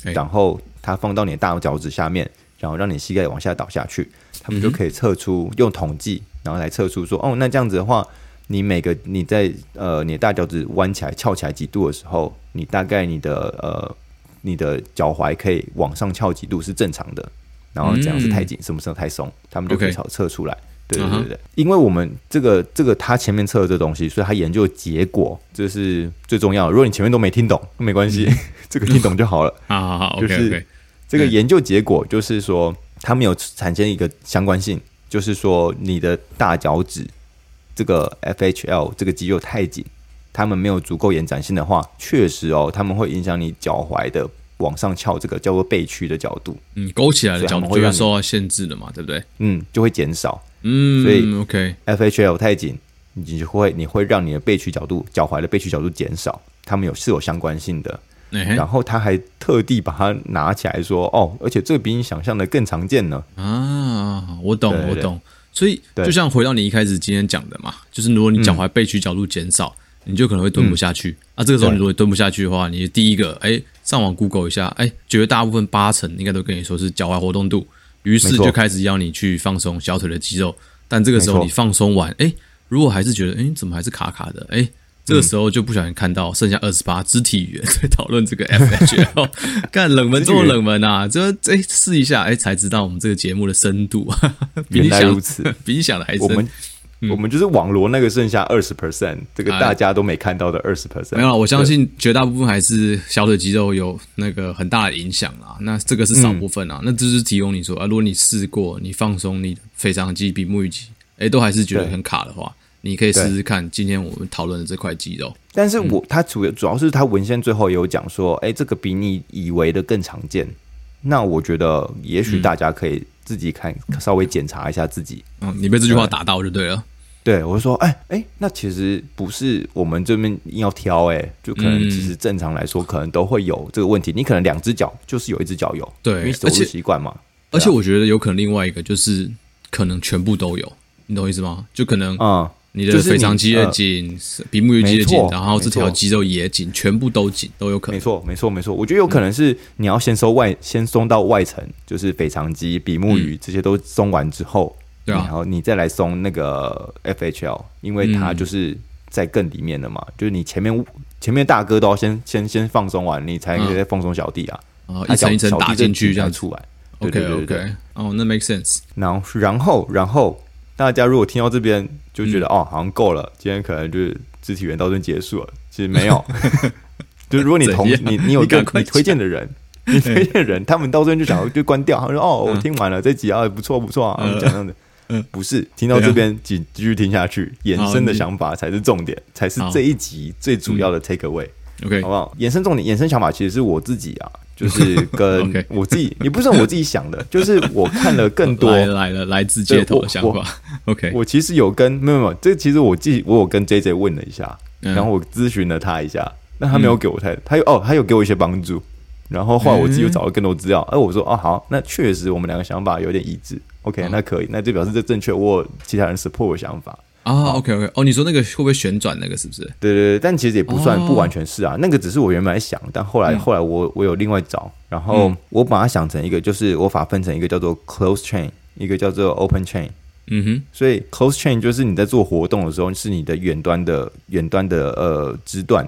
然后它放到你的大脚趾下面，然后让你膝盖往下倒下去，他们就可以测出用统计。然后来测出说，哦，那这样子的话，你每个你在呃，你的大脚趾弯起来、翘起来几度的时候，你大概你的呃，你的脚踝可以往上翘几度是正常的。然后这样是太紧，什么时候太松，他们就可以测测出来。对对对对，因为我们这个这个他前面测的这东西，所以他研究结果这是最重要的。如果你前面都没听懂，没关系，(laughs) 这个听懂就好了。好好好，就是这个研究结果就是说，他们有产生一个相关性。就是说，你的大脚趾这个 FHL 这个肌肉太紧，他们没有足够延展性的话，确实哦，他们会影响你脚踝的往上翘这个叫做背屈的角度。嗯，勾起来的角度会受到限制的嘛，对不对？嗯，就会减少。嗯，所以 OK FHL 太紧，你就会你会让你的背屈角度、脚踝的背屈角度减少，他们有是有相关性的。然后他还特地把它拿起来说：“哦，而且这个比你想象的更常见呢。”啊，我懂，我懂。所以就像回到你一开始今天讲的嘛，就是如果你脚踝背屈角度减少，你就可能会蹲不下去。啊，这个时候你如果蹲不下去的话，你第一个哎，上网 Google 一下，哎，绝大部分八成应该都跟你说是脚踝活动度，于是就开始要你去放松小腿的肌肉。但这个时候你放松完，哎，如果还是觉得哎，怎么还是卡卡的？哎。这个时候就不小心看到剩下二十八肢体语言在讨论这个 FHL，(laughs) 干冷门这么冷门啊！这这试一下，哎，才知道我们这个节目的深度，(laughs) 比你想，(laughs) 比你想的还深。我们我们就是网罗那个剩下二十 percent，这个大家都没看到的二十 percent。没有，我相信绝大部分还是小腿肌肉有那个很大的影响啦。那这个是少部分啊，那就是提供你说啊，如果你试过，你放松你的腓肠肌、比目鱼肌，哎，都还是觉得很卡的话，你可以试试看今天我们讨论的这块肌肉。但是我他主要主要是他文献最后有讲说，哎，这个比你以为的更常见。那我觉得也许大家可以。自己看，稍微检查一下自己。嗯，你被这句话打到就对了。对，我就说，哎、欸、哎，那其实不是我们这边硬要挑、欸，哎，就可能其实正常来说，可能都会有这个问题。嗯、你可能两只脚就是有一只脚有，对，因为走路习惯嘛。而且，啊、而且我觉得有可能另外一个就是可能全部都有，你懂我意思吗？就可能啊。嗯你的腓肠肌也紧，比目鱼肌也紧，然后这条肌肉也紧，全部都紧，都有可能。没错，没错，没错。我觉得有可能是你要先收外，先松到外层，就是腓肠肌、比目鱼这些都松完之后，然后你再来松那个 FHL，因为它就是在更里面的嘛。就是你前面前面大哥都要先先先放松完，你才可以再放松小弟啊。啊，一层一层打进去这样出来。OK OK，哦，那 make sense。然后然后然后。大家如果听到这边就觉得、嗯、哦，好像够了，今天可能就是肢体语言到这边结束了。其实没有，(laughs) 就是如果你同 (laughs) 你你有一个你推荐的人，(laughs) 你推荐的人，他们到这边就想要就关掉，他说哦，我听完了、嗯、这集啊，不错不错啊，讲这样的，嗯，不是听到这边继继续听下去，衍生的想法才是重点，才是这一集最主要的 take away。OK，好不好？衍生重点，衍生想法其实是我自己啊。就是跟 (laughs) 我自己，也不是我自己想的，就是我看了更多来了来自街头的想法。OK，我其实有跟没有没有，这其实我记我有跟 JJ 问了一下，然后我咨询了他一下，但他没有给我太，他有哦，他有给我一些帮助。然后后来我自己又找了更多资料，哎，我说哦好，那确实我们两个想法有点一致。OK，那可以，那就表示这正确，我有其他人 support 的想法。啊，OK，OK，哦，你说那个会不会旋转？那个是不是？对对对，但其实也不算不完全是啊，那个只是我原本在想，但后来后来我我有另外找，然后我把它想成一个，就是我把它分成一个叫做 close chain，一个叫做 open chain。嗯哼，所以 close chain 就是你在做活动的时候，是你的远端的远端的呃肢段，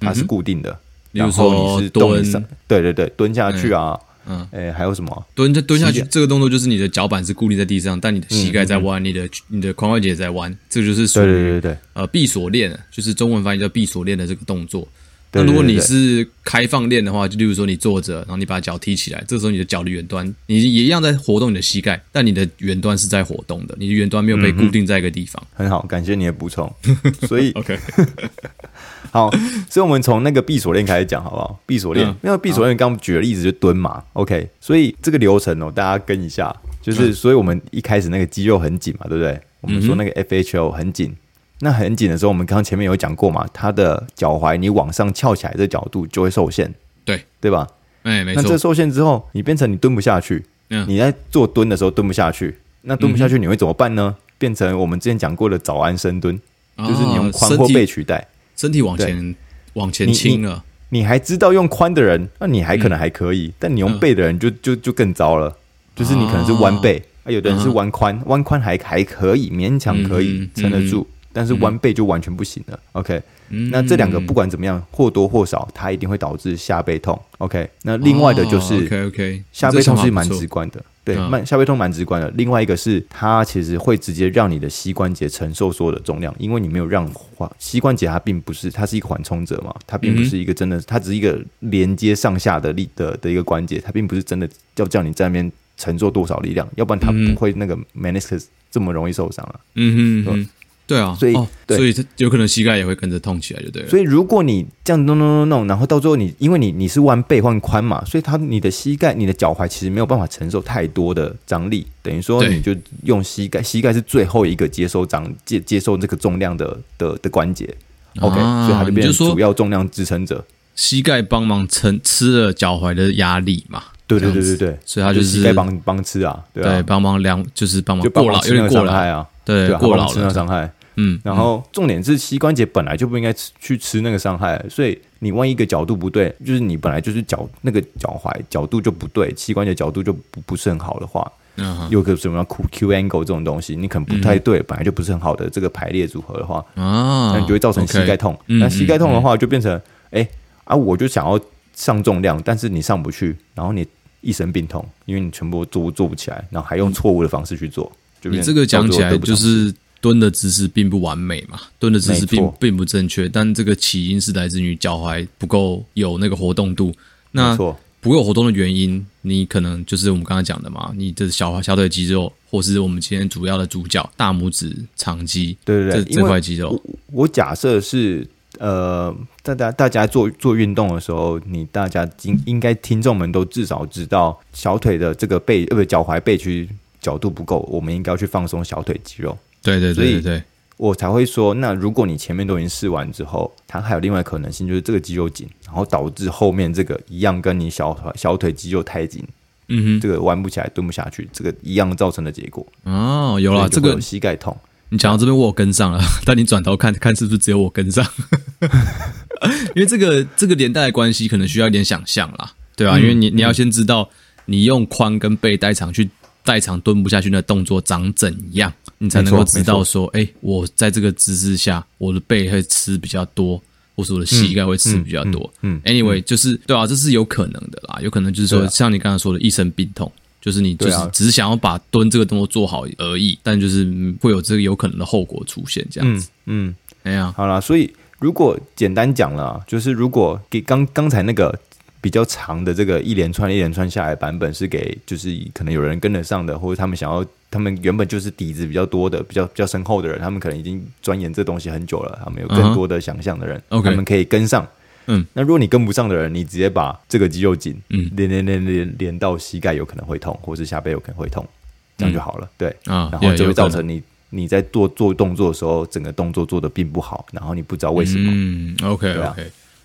它是固定的，然后你是蹲上，对对对，蹲下去啊。嗯，哎、欸，还有什么？蹲着蹲下去这个动作，就是你的脚板是固定在地上，但你的膝盖在弯，你的你的髋关节在弯，这个就是属于对对对对。呃闭锁链，就是中文翻译叫闭锁链的这个动作。那如果你是开放链的话，就例如说你坐着，然后你把脚踢起来，这时候你的脚的远端，你也一样在活动你的膝盖，但你的远端是在活动的，你的远端没有被固定在一个地方。嗯、很好，感谢你的补充。(laughs) 所以 OK。(laughs) 好，所以我们从那个闭锁链开始讲，好不好？闭锁链，嗯、因为闭锁链刚刚举的例子就蹲嘛，OK。所以这个流程哦，大家跟一下，就是，所以我们一开始那个肌肉很紧嘛，对不对？我们说那个 FHL 很紧，那很紧的时候，我们刚刚前面有讲过嘛，他的脚踝你往上翘起来的角度就会受限，对对吧？哎，没错。那这受限之后，你变成你蹲不下去，嗯，你在做蹲的时候蹲不下去，那蹲不下去你会怎么办呢？变成我们之前讲过的早安深蹲，就是你用髋或背取代。身体往前往前倾了，你还知道用髋的人，那你还可能还可以，但你用背的人就就就更糟了。就是你可能是弯背，啊，有的人是弯髋，弯髋还还可以，勉强可以撑得住，但是弯背就完全不行了。OK，那这两个不管怎么样，或多或少，它一定会导致下背痛。OK，那另外的就是 OK OK，下背痛是蛮直观的。对，慢下背痛蛮直观的。另外一个是，它其实会直接让你的膝关节承受所有的重量，因为你没有让膝关节，它并不是，它是一个缓冲者嘛，它并不是一个真的，它只是一个连接上下的力的的一个关节，它并不是真的要叫你在那边承受多少力量，要不然它不会那个 meniscus 这么容易受伤了。嗯哼。对啊，所以、哦、所以有可能膝盖也会跟着痛起来，就对了。所以如果你这样弄弄弄弄，然后到最后你因为你你是弯背换髋嘛，所以它你的膝盖、你的脚踝其实没有办法承受太多的张力，等于说你就用膝盖，膝盖是最后一个接收张接接受这个重量的的的关节。OK，、啊、所以它就变成主要重量支撑者。膝盖帮忙撑吃了脚踝的压力嘛？对对对对对，所以它就是膝盖帮帮吃啊，对，帮忙量就是帮忙就过劳有点过劳啊，对，过劳了伤害。嗯，然后重点是膝关节本来就不应该吃去吃那个伤害，所以你万一一个角度不对，就是你本来就是脚那个脚踝角度就不对，膝关节角度就不不是很好的话，嗯，有个什么 Q Q angle 这种东西，你可能不太对，本来就不是很好的这个排列组合的话，啊，那你就会造成膝盖痛。那膝盖痛的话，就变成哎啊，我就想要上重量，但是你上不去，然后你一身病痛，因为你全部做做不起来，然后还用错误的方式去做，就你这个讲起来就是。蹲的姿势并不完美嘛，蹲的姿势并并不正确，但这个起因是来自于脚踝不够有那个活动度。那不够活动的原因，你可能就是我们刚才讲的嘛，你的小小腿肌肉，或是我们今天主要的主角大拇指长肌，对对对，这这块肌肉。我，我假设是呃，大家大家做做运动的时候，你大家应应该听众们都至少知道小腿的这个背呃不脚踝背区角度不够，我们应该要去放松小腿肌肉。对对对对对。我才会说，那如果你前面都已经试完之后，它还有另外可能性，就是这个肌肉紧，然后导致后面这个一样跟你小腿小腿肌肉太紧，嗯哼，这个弯不起来、蹲不下去，这个一样造成的结果。哦，有了这个膝盖痛。你讲到这边，我有跟上了，(laughs) 但你转头看看是不是只有我跟上？(laughs) 因为这个这个连带的关系，可能需要一点想象啦，对啊，嗯、因为你你要先知道，你用髋跟背带长去。代偿蹲不下去那动作长怎样，你才能够知道说，哎、欸，我在这个姿势下，我的背会吃比较多，或是我的膝盖会吃比较多。嗯，嗯嗯 anyway，就是对啊，这是有可能的啦，有可能就是说，像你刚才说的一身病痛，就是你就是只是想要把蹲这个动作做好而已，但就是会有这个有可能的后果出现，这样子。嗯，哎、嗯、呀，好啦，所以如果简单讲了，就是如果给刚刚才那个。比较长的这个一连串一连串下来版本是给就是可能有人跟得上的，或者他们想要他们原本就是底子比较多的、比较比较深厚的人，他们可能已经钻研这东西很久了，他们有更多的想象的人，uh -huh. 他们可以跟上。嗯，那如果你跟不上的人，你直接把这个肌肉紧，嗯，连连连连连到膝盖有可能会痛，或是下背有可能会痛，这样就好了。嗯、对啊，然后就会造成你你在做做动作的时候，整个动作做的并不好，然后你不知道为什么。嗯，OK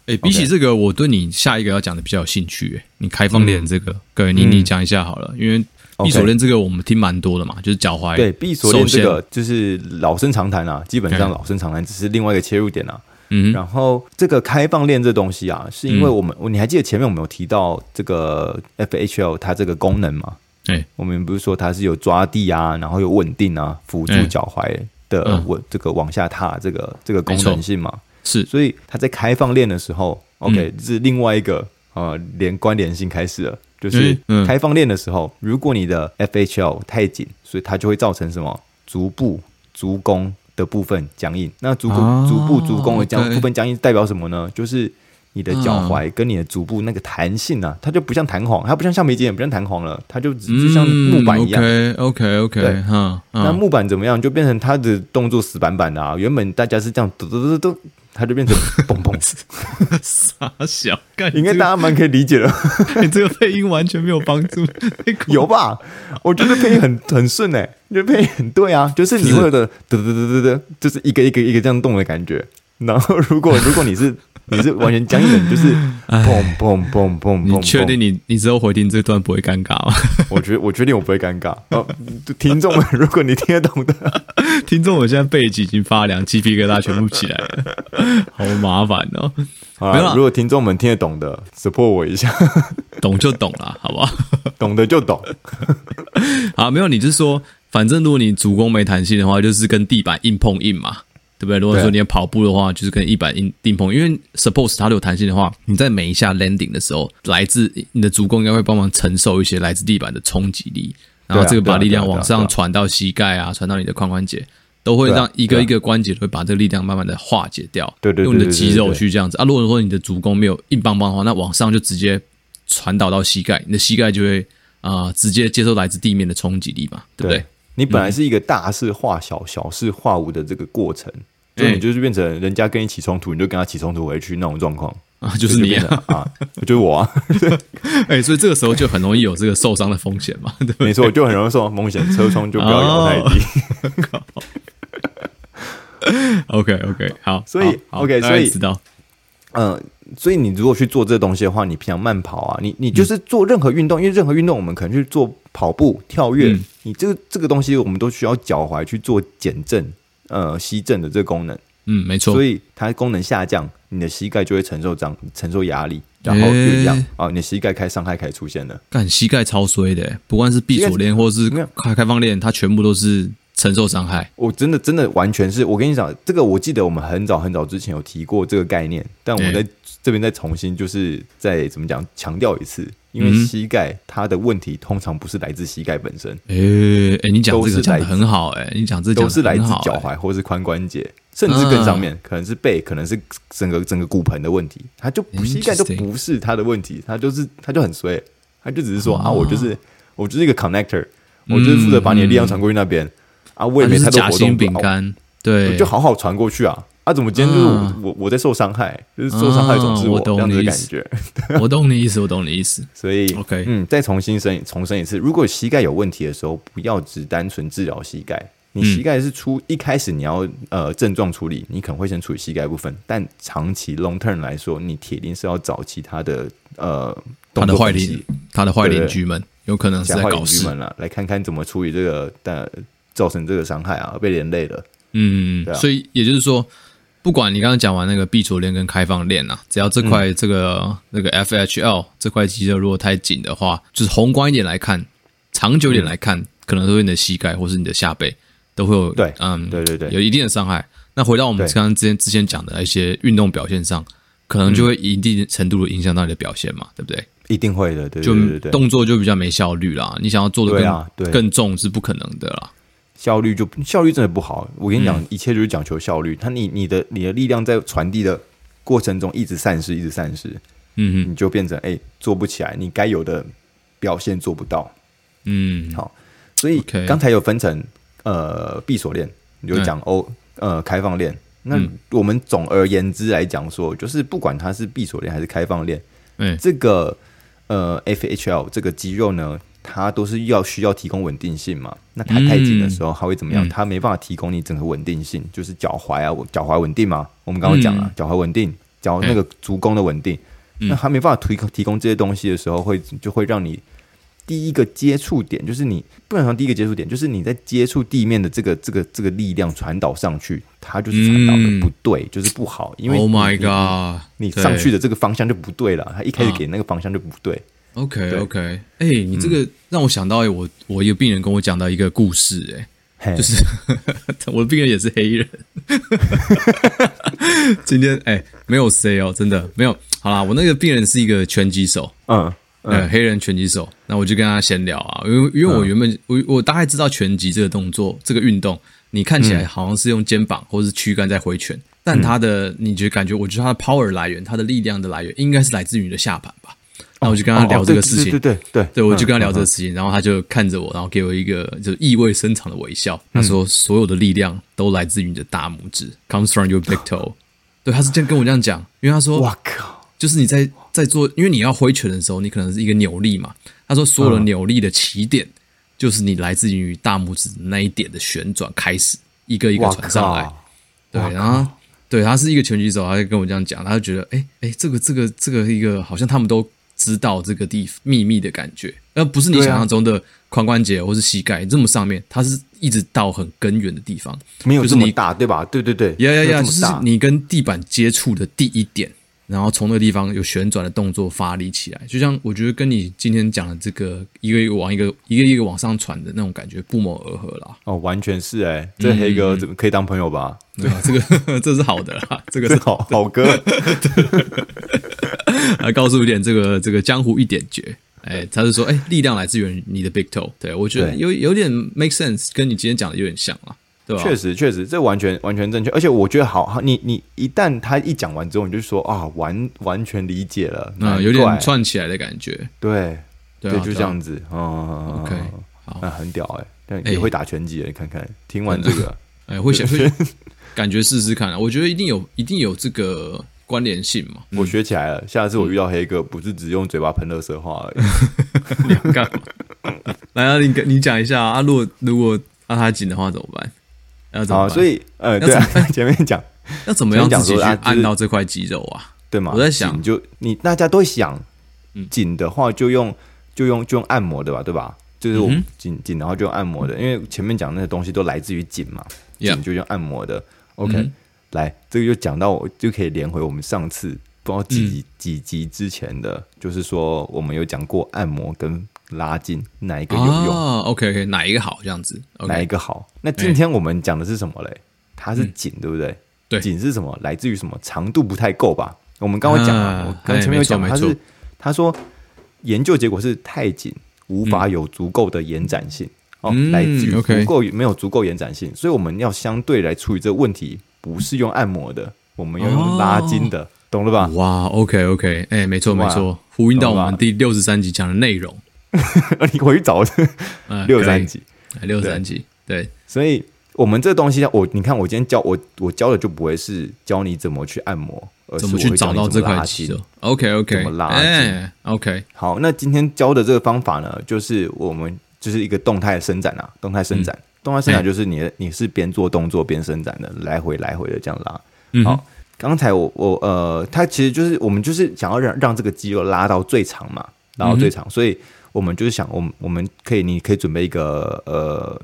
哎，比起这个，我对你下一个要讲的比较有兴趣。哎，你开放练这个，对你你讲一下好了，因为闭锁链这个我们听蛮多的嘛，就是脚踝。对，闭锁链这个就是老生常谈啊，基本上老生常谈，只是另外一个切入点啊。嗯，然后这个开放链这东西啊，是因为我们，你还记得前面我们有提到这个 FHL 它这个功能吗？哎，我们不是说它是有抓地啊，然后有稳定啊，辅助脚踝的稳这个往下踏这个这个功能性嘛。是，所以他在开放链的时候，OK，是另外一个呃连关联性开始了，就是开放链的时候，如果你的 FHL 太紧，所以它就会造成什么足部足弓的部分僵硬。那足部足部足弓的僵部分僵硬代表什么呢？就是你的脚踝跟你的足部那个弹性啊，它就不像弹簧，它不像橡皮筋，也不像弹簧了，它就只是像木板一样。OK OK OK，哈，那木板怎么样？就变成它的动作死板板的啊。原本大家是这样，嘟嘟嘟嘟。它就变成 (laughs) 嘣嘣傻小干，应该大家蛮可以理解的。(laughs) 你这个配音完全没有帮助，(laughs) 有吧？我觉得配音很很顺诶，你的配音很对啊，就是你会有的嘚嘚嘚嘚嘚，就是一个一个一个这样动的感觉。(laughs) 然后如果如果你是。你是完全僵硬的，就是砰砰砰砰。你确定你你之后回听这段不会尴尬吗？我觉得我确定我不会尴尬。哦，听众们，如果你听得懂的，(laughs) 听众，我现在背脊已经发凉，鸡皮疙瘩全部起来了，(laughs) 好麻烦哦。好了，如果听众们听得懂的，support 我一下，懂就懂了，好不好？懂的就懂。好，没有，你就是说，反正如果你主攻没弹性的话，就是跟地板硬碰硬嘛。对不对？如果说你要跑步的话，就是跟一板硬硬碰，因为 suppose 它有弹性的话，你在每一下 landing 的时候，来自你的足弓应该会帮忙承受一些来自地板的冲击力，然后这个把力量往上传到膝盖啊，传到你的髋关节，都会让一个一个关节会把这个力量慢慢的化解掉。对对，用你的肌肉去这样子啊。如果说你的足弓没有硬邦邦的话，那往上就直接传导到膝盖，你的膝盖就会啊、呃、直接接受来自地面的冲击力嘛，对不对？你本来是一个大事化小，小事化无的这个过程。就你就是变成人家跟你起冲突，你就跟他起冲突回去那种状况 (laughs) 啊，就是你啊，啊就是我啊，(laughs) 哎、欸，所以这个时候就很容易有这个受伤的风险嘛，对对，没错，就很容易受伤风险，车窗就不要摇太低。哦、OK (laughs) OK，好，所以 OK，所以知道，嗯、呃，所以你如果去做这东西的话，你平常慢跑啊，你你就是做任何运动、嗯，因为任何运动我们可能去做跑步、跳跃、嗯，你这个这个东西我们都需要脚踝去做减震。呃，吸震的这个功能，嗯，没错，所以它功能下降，你的膝盖就会承受这样承受压力，然后就一样。啊，你的膝盖开伤害开始出现了。干膝盖超衰的，不管是闭锁链或是开开放链，它全部都是承受伤害。我真的真的完全是我跟你讲，这个我记得我们很早很早之前有提过这个概念，但我们在这边再重新就是再怎么讲强调一次，因为膝盖它的问题通常不是来自膝盖本身。哎、欸、哎、欸，你讲这个讲的很好哎、欸，你讲这个都是来自脚踝或是髋关节，甚至更上面、啊、可能是背，可能是整个整个骨盆的问题。它就膝盖就不是它的问题，它就是它就很衰，它就只是说啊，啊，我就是我就是一个 connector，我就是负责把你的力量传过去那边、嗯、啊，我也没太多活动饼干，对，就好好传过去啊。啊，怎么今天就是我、啊、我，我在受伤害，就是受伤害总是我，这样子的感觉。我懂你意思，我懂你意思。(laughs) 所以，OK，嗯，再重新申重申一次，如果膝盖有问题的时候，不要只单纯治疗膝盖。你膝盖是出、嗯、一开始你要呃症状处理，你可能会先处理膝盖部分，但长期 long term 来说，你铁定是要找其他的呃他的坏邻他的坏邻居们，有可能是在搞事们了，来看看怎么处理这个但造成这个伤害啊，被连累了。嗯，对啊、所以也就是说。不管你刚刚讲完那个闭锁链跟开放链啊，只要这块这个、嗯、那个 FHL 这块肌肉如果太紧的话，就是宏观一点来看，长久一点来看，嗯、可能都会你的膝盖或是你的下背都会有对，嗯，对对对，有一定的伤害。那回到我们刚刚之前之前讲的一些运动表现上，可能就会一定程度的影响到你的表现嘛，对不对？一定会的，对对对，对，就动作就比较没效率啦。你想要做的更、啊、更重是不可能的啦。效率就效率真的不好，我跟你讲，一切就是讲求效率。他你你的你的力量在传递的过程中一直散失，一直散失，嗯，你就变成哎、欸、做不起来，你该有的表现做不到，嗯，好，所以刚才有分成呃闭锁链，你就讲哦呃开放链。那我们总而言之来讲说，就是不管它是闭锁链还是开放链，嗯，这个呃 FHL 这个肌肉呢。它都是要需要提供稳定性嘛？那它太紧的时候，它会怎么样？它没办法提供你整个稳定性，就是脚踝啊，脚踝稳定嘛。我们刚刚讲了，脚踝稳定，脚那个足弓的稳定。那它没办法提供提供这些东西的时候，会就会让你第一个接触点，就是你不能说第一个接触点，就是你在接触地面的这个这个这个力量传导上去，它就是传导的不对，就是不好。因为 Oh my God，你上去的这个方向就不对了，它一开始给那个方向就不对。OK OK，哎、欸，你这个让我想到、欸，我我一个病人跟我讲到一个故事、欸，哎，就是 (laughs) 我的病人也是黑人。(laughs) 今天哎、欸，没有 say 哦，真的没有。好啦，我那个病人是一个拳击手，嗯，嗯。呃、黑人拳击手。那我就跟他闲聊啊，因为因为我原本、嗯、我我大概知道拳击这个动作，这个运动，你看起来好像是用肩膀或是躯干在挥拳，但他的你觉得感觉，我觉得他的 power 来源，他的力量的来源，应该是来自于你的下盘吧。然后我就跟他聊这个事情，对对对对，我就跟他聊这个事情，然后他就看着我，然后给我一个就是意味深长的微笑。他说：“所有的力量都来自于你的大拇指，comes from your big toe。(laughs) ”对，他是这样跟我这样讲，因为他说：“哇靠，就是你在在做，因为你要挥拳的时候，你可能是一个扭力嘛。”他说：“所有的扭力的起点就是你来自于大拇指那一点的旋转开始，一个一个传上来。”对，然后对，他是一个拳击手，他就跟我这样讲，他就觉得：“哎哎，这个这个这个一个好像他们都。”知道这个地秘密的感觉，而不是你想象中的髋关节或是膝盖这么上面，它是一直到很根源的地方，没有这么大，对吧？对对对，呀呀呀，就是你跟地板接触的第一点，然后从那个地方有旋转的动作发力起来，就像我觉得跟你今天讲的这个一个一个往一个一个一个往上传的那种感觉不谋而合啦。哦，完全是哎、欸，这黑哥怎么可以当朋友吧？对啊？这个这是好的啦，这个 (laughs) 是好好哥。(laughs) 来告诉一点这个这个江湖一点诀，哎，他是说，哎，力量来自于你的 big toe，对，我觉得有有点 make sense，跟你今天讲的有点像啊，对吧？确实确实，这完全完全正确，而且我觉得好，你你一旦他一讲完之后，你就说啊，完完全理解了，嗯，有点串起来的感觉，对对，就这样子，嗯，OK，好，那很屌哎，但也会打拳击，你看看，听完这个，(laughs) 哎，会想会 (laughs) 感觉试试看，我觉得一定有一定有这个。关联性嘛，我学起来了。下次我遇到黑哥，不是只用嘴巴喷热色话而已。你 (laughs) 要干嘛？来啊，你你讲一下啊。如果如果让他紧的话怎么办？要怎么？所以呃，对，啊 (laughs) 前面讲要怎么样自己去按到这块肌肉啊？对吗？我在想，就你大家都想紧的话，就用就用就用按摩的吧，对吧？就是我紧紧，然后就用按摩的，因为前面讲那些东西都来自于紧嘛，紧就用按摩的。OK。来，这个就讲到，我就可以连回我们上次不知道几集、嗯、几集之前的，就是说我们有讲过按摩跟拉筋哪一个有用、哦、？OK OK，哪一个好？这样子，okay、哪一个好？那今天我们讲的是什么嘞？它是紧，对不对？对，紧是什么？来自于什么？长度不太够吧？我们刚刚讲了，我刚前面有讲，它是他说研究结果是太紧，无法有足够的延展性。哦，来自于不够没有足够延展性，所以我们要相对来处理这个问题，不是用按摩的，我们要用拉筋的，懂了吧？哇，OK OK，哎，没错没错，呼应到我们第六十三集讲的内容。(laughs) 你回去找 (laughs) 六三级，六三级，对，所以。我们这东西，我你看，我今天教我我教的就不会是教你怎么去按摩，而是怎么去找到这块肌。OK OK，怎么拉筋、欸、？OK，好，那今天教的这个方法呢，就是我们就是一个动态伸展啊，动态伸展，嗯、动态伸展就是你、欸、你是边做动作边伸展的，来回来回的这样拉。嗯、好，刚才我我呃，它其实就是我们就是想要让让这个肌肉拉到最长嘛，拉到最长，嗯、所以我们就是想，我们我们可以，你可以准备一个呃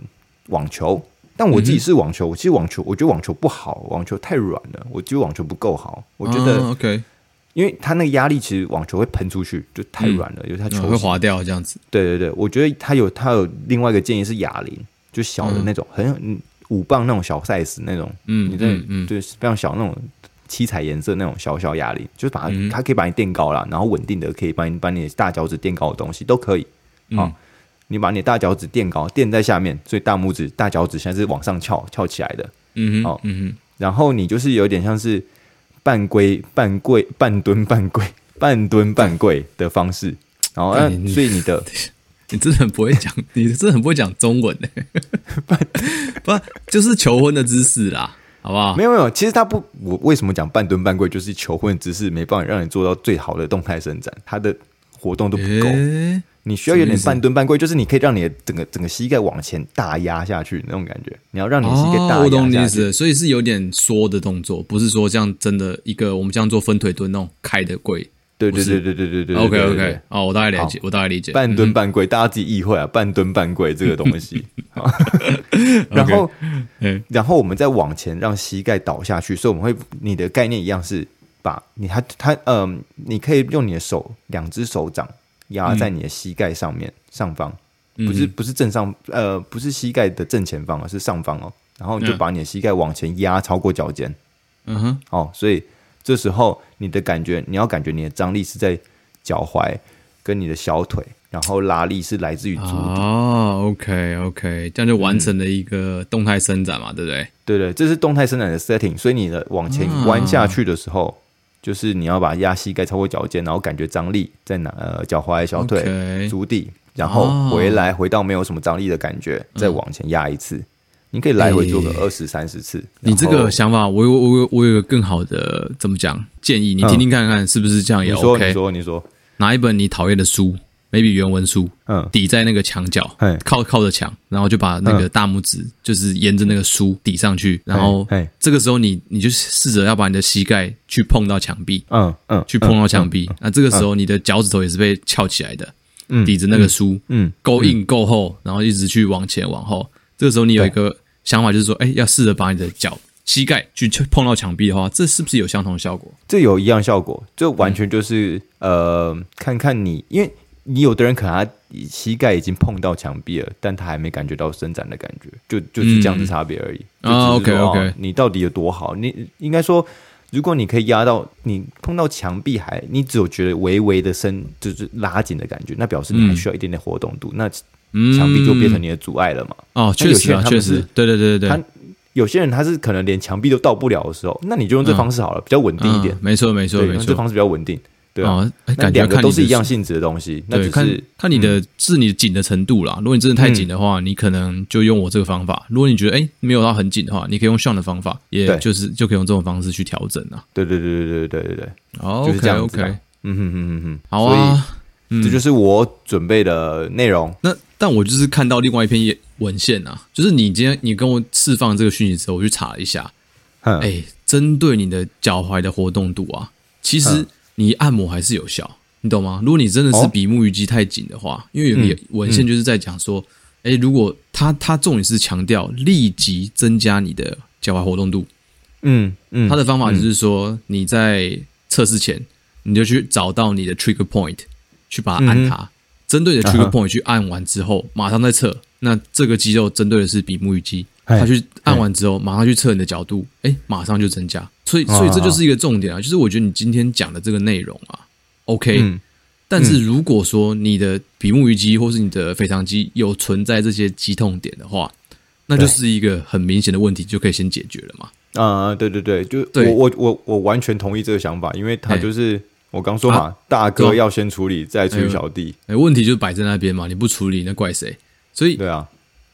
网球。但我自己是网球，我其实网球，我觉得网球不好，网球太软了，我觉得网球不够好。我觉得，OK，因为它那个压力，其实网球会喷出去，就太软了，因为它球会滑掉这样子。对对对，我觉得它有它有另外一个建议是哑铃，就小的那种，很五磅那种小 size 那种，嗯，你这嗯对非常小那种七彩颜色那种小小哑铃，就是把它它可以把你垫高了，然后稳定的可以把你把你的大脚趾垫高的东西都可以，好。你把你大脚趾垫高，垫在下面，所以大拇指、大脚趾现在是往上翘、翘起来的。嗯哼，哦，嗯哼。然后你就是有点像是半跪、半跪、半蹲、半跪、半蹲、半跪的方式。然后，所以你的 (laughs) 你真的很不会讲，你真的很不会讲中文 (laughs) 呢。不，就是求婚的姿势啦，好不好？没有没有，其实他不，我为什么讲半蹲半跪？就是求婚的姿势，没办法让你做到最好的动态伸展，它的活动都不够。欸你需要有点半蹲半跪，就是你可以让你的整个整个膝盖往前大压下去那种感觉。你要让你膝盖大压下去，我懂你意思，所以是有点缩的动作，不是说这样真的一个我们这样做分腿蹲那种开的跪。对对对对对对对。OK OK，哦，我大概了解，我大概理解。半蹲半跪，大家自己意会啊，半蹲半跪这个东西。(laughs) (laughs) 然后，然后我们再往前让膝盖倒下去，所以我们会你的概念一样是把你它它嗯，你可以用你的手两只手掌。压在你的膝盖上面上方，不是不是正上，呃，不是膝盖的正前方，而是上方哦。然后你就把你的膝盖往前压超过脚尖，嗯哼，哦，所以这时候你的感觉，你要感觉你的张力是在脚踝跟你的小腿，然后拉力是来自于足底。哦，OK OK，这样就完成了一个动态伸展嘛，对不对？对对，这是动态伸展的 setting。所以你的往前弯下去的时候。就是你要把压膝盖超过脚尖，然后感觉张力在哪？呃，脚踝、小腿.足底，然后回来回到没有什么张力的感觉，哦、再往前压一次。嗯、你可以来回做个二十三十次。你这个想法，我有我有我有个更好的怎么讲建议，你听听看看是不是这样也 OK？你说你说，你说拿一本你讨厌的书。maybe 原文书，嗯，抵在那个墙角，靠靠着墙，然后就把那个大拇指就是沿着那个书抵上去，然后，这个时候你你就试着要把你的膝盖去碰到墙壁，嗯嗯，去碰到墙壁，那这个时候你的脚趾头也是被翘起来的，嗯，抵着那个书，嗯，够硬够厚，然后一直去往前往后，这个时候你有一个想法就是说，哎，要试着把你的脚膝盖去碰到墙壁的话，这是不是有相同的效果？这有一样效果，这完全就是呃，看看你，因为。你有的人可能他膝盖已经碰到墙壁了，但他还没感觉到伸展的感觉，就就是这样子差别而已。啊，OK OK，你到底有多好？你应该说，如果你可以压到你碰到墙壁还，你只有觉得微微的伸，就是拉紧的感觉，那表示你还需要一点点活动度。嗯、那墙壁就变成你的阻碍了嘛？哦，确实啊，确实，对对对对对。他有些人他是可能连墙壁都到不了的时候，那你就用这方式好了，嗯、比较稳定一点。没错没错没错，这方式比较稳定。对啊，感觉都是一样性质的东西。那就是看看你的是你紧的程度啦。如果你真的太紧的话，你可能就用我这个方法。如果你觉得哎没有到很紧的话，你可以用 Sean 的方法，也就是就可以用这种方式去调整啊。对对对对对对对对，就是这样 OK，嗯哼哼哼哼，好啊，这就是我准备的内容。那但我就是看到另外一篇文献啊，就是你今天你跟我释放这个讯息之后，我去查了一下，哎，针对你的脚踝的活动度啊，其实。你按摩还是有效，你懂吗？如果你真的是比目鱼肌太紧的话，哦、因为有个文献就是在讲说，哎、嗯。嗯，如果他他重点是强调立即增加你的脚踝活动度，嗯嗯，他的方法就是说，你在测试前，你就去找到你的 trigger point，去把它按它，嗯、针对的 trigger point 去按完之后，马上再测，那这个肌肉针对的是比目鱼肌。它去按完之后，马上去测你的角度，哎，马上就增加。所以，所以这就是一个重点啊，就是我觉得你今天讲的这个内容啊，OK，但是如果说你的比目鱼肌或是你的腓肠肌有存在这些肌痛点的话，那就是一个很明显的问题，就可以先解决了嘛。啊，对对对，就我我我我完全同意这个想法，因为它就是我刚说嘛，大哥要先处理，再处理小弟。哎，问题就摆在那边嘛，你不处理那怪谁？所以，对啊，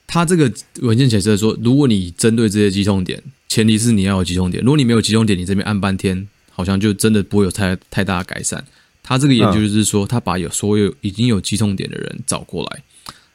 他这个文件解释说，如果你针对这些肌痛点，前提是你要有肌痛点，如果你没有肌痛点，你这边按半天，好像就真的不会有太太大的改善。他这个研究就是说，他把有所有已经有肌痛点的人找过来，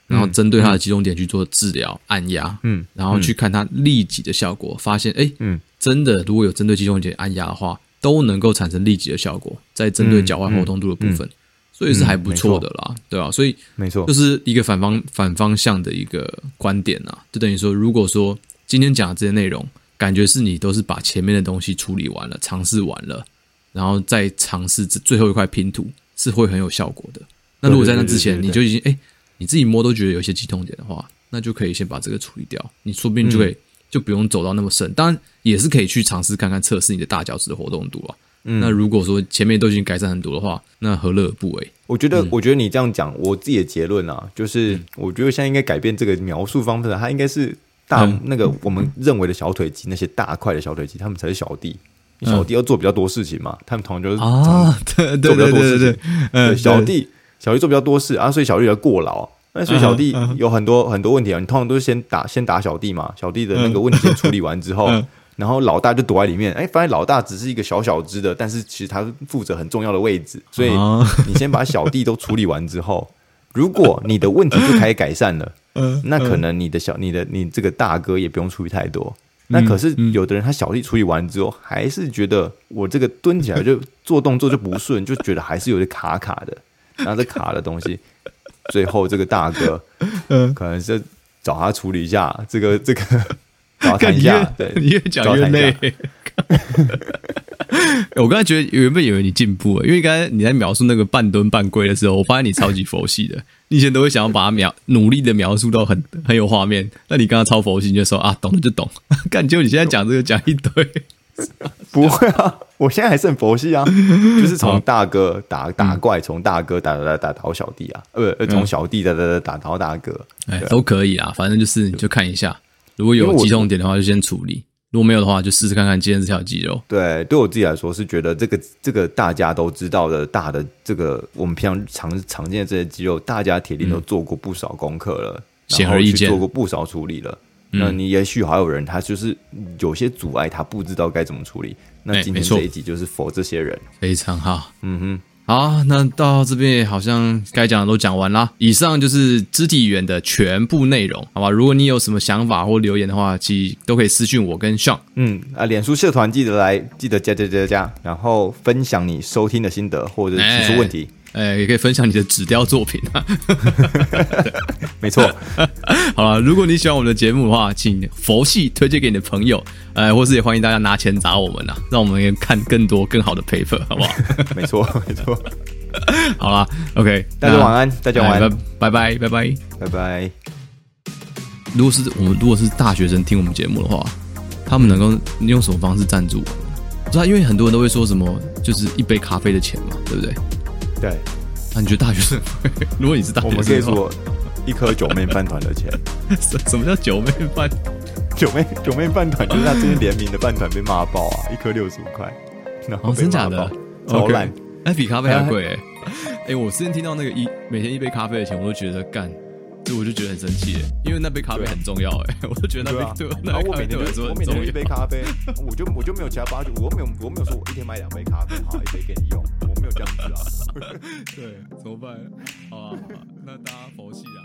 然后针对他的肌痛点去做治疗、按压，嗯，然后去看他立即的效果，发现，哎，嗯，真的，如果有针对肌痛点按压的话，都能够产生立即的效果，在针对脚踝活动度的部分，所以是还不错的啦，对吧？所以没错，就是一个反方反方向的一个观点啊，就等于说，如果说今天讲的这些内容，感觉是你都是把前面的东西处理完了，尝试完了。然后再尝试最后一块拼图是会很有效果的。那如果在那之前你就已经哎，你自己摸都觉得有些肌痛点的话，那就可以先把这个处理掉。你说不定就可以就不用走到那么深。当然也是可以去尝试看看测试你的大脚趾的活动度啊。那如果说前面都已经改善很多的话，那何乐而不为？我觉得，我觉得你这样讲，我自己的结论啊，就是我觉得现在应该改变这个描述方式，它应该是大那个我们认为的小腿肌那些大块的小腿肌，他们才是小弟。小弟要做比较多事情嘛，他们通常就是啊，对对对对对，嗯，小弟小弟做比较多事啊，所以小弟要过劳，那所以小弟有很多很多问题啊，你通常都是先打先打小弟嘛，小弟的那个问题先处理完之后，然后老大就躲在里面，哎，发现老大只是一个小小只的，但是其实他负责很重要的位置，所以你先把小弟都处理完之后，(laughs) 如果你的问题就开始改善了，(laughs) 嗯，那可能你的小你的你这个大哥也不用处理太多。那可是有的人，他小弟处理完之后，还是觉得我这个蹲起来就做动作就不顺，就觉得还是有点卡卡的。然后这卡的东西，最后这个大哥，(laughs) 嗯，可能是找他处理一下这个这个，(laughs) 找他谈一下。对，你越讲越累。(laughs) 我刚才觉得原本以为你进步了，因为刚才你在描述那个半蹲半跪的时候，我发现你超级佛系的。你以前都会想要把它描努力的描述到很很有画面，那你刚刚超佛系，你就说啊，懂了就懂。感觉你现在讲这个讲一堆，不会啊，我现在还是很佛系啊，(laughs) 就是从大哥打打怪，从大哥打打打打到小弟啊，呃，从小弟打打打打到大哥，哎，都可以啊，反正就是你就看一下，如果有击痛点的话，就先处理。如果没有的话，就试试看看今天这条肌肉。对，对我自己来说是觉得这个这个大家都知道的大的这个我们平常常常见的这些肌肉，大家铁定都做过不少功课了，显而易见，做过不少处理了。嗯、那你也许还有人他就是有些阻碍，他不知道该怎么处理。那今天这一集就是 for 这些人，非常好。嗯哼。好，那到这边好像该讲的都讲完啦。以上就是肢体语言的全部内容，好吧？如果你有什么想法或留言的话，其实都可以私信我跟 Sean。嗯啊，脸书社团记得来，记得加加加加，然后分享你收听的心得或者提出问题。欸哎，也可以分享你的纸雕作品啊！没错。(laughs) 好了，如果你喜欢我们的节目的话，请佛系推荐给你的朋友，呃，或是也欢迎大家拿钱砸我们呐，让我们看更多更好的 paper，好不好？(laughs) 没错，没错。(laughs) 好了，OK，大家晚安，大家晚安，拜拜，拜拜，拜拜。如果是我们，如果是大学生听我们节目的话，他们能够用什么方式赞助？不知道，因为很多人都会说什么，就是一杯咖啡的钱嘛，对不对？对，那你觉得大学生？如果你是大学生，我们可以说一颗九妹饭团的钱。(laughs) 什什么叫九妹饭？九妹九妹饭团就是他最近联名的饭团被骂爆啊！一颗六十五块，然后真假的超烂，哎，比咖啡还贵哎！(laughs) 哎，我之前听到那个一每天一杯咖啡的钱，我都觉得干。就我就觉得很生气，因为那杯咖啡很重要哎，我就觉得那杯对，然后我每天就我每天一杯咖啡，我就我就没有其他八九，我没有我没有说我一天买两杯咖啡，好一杯给你用，这样子啊。(laughs) 对，怎么办？好啊，好啊，那大家佛系啊，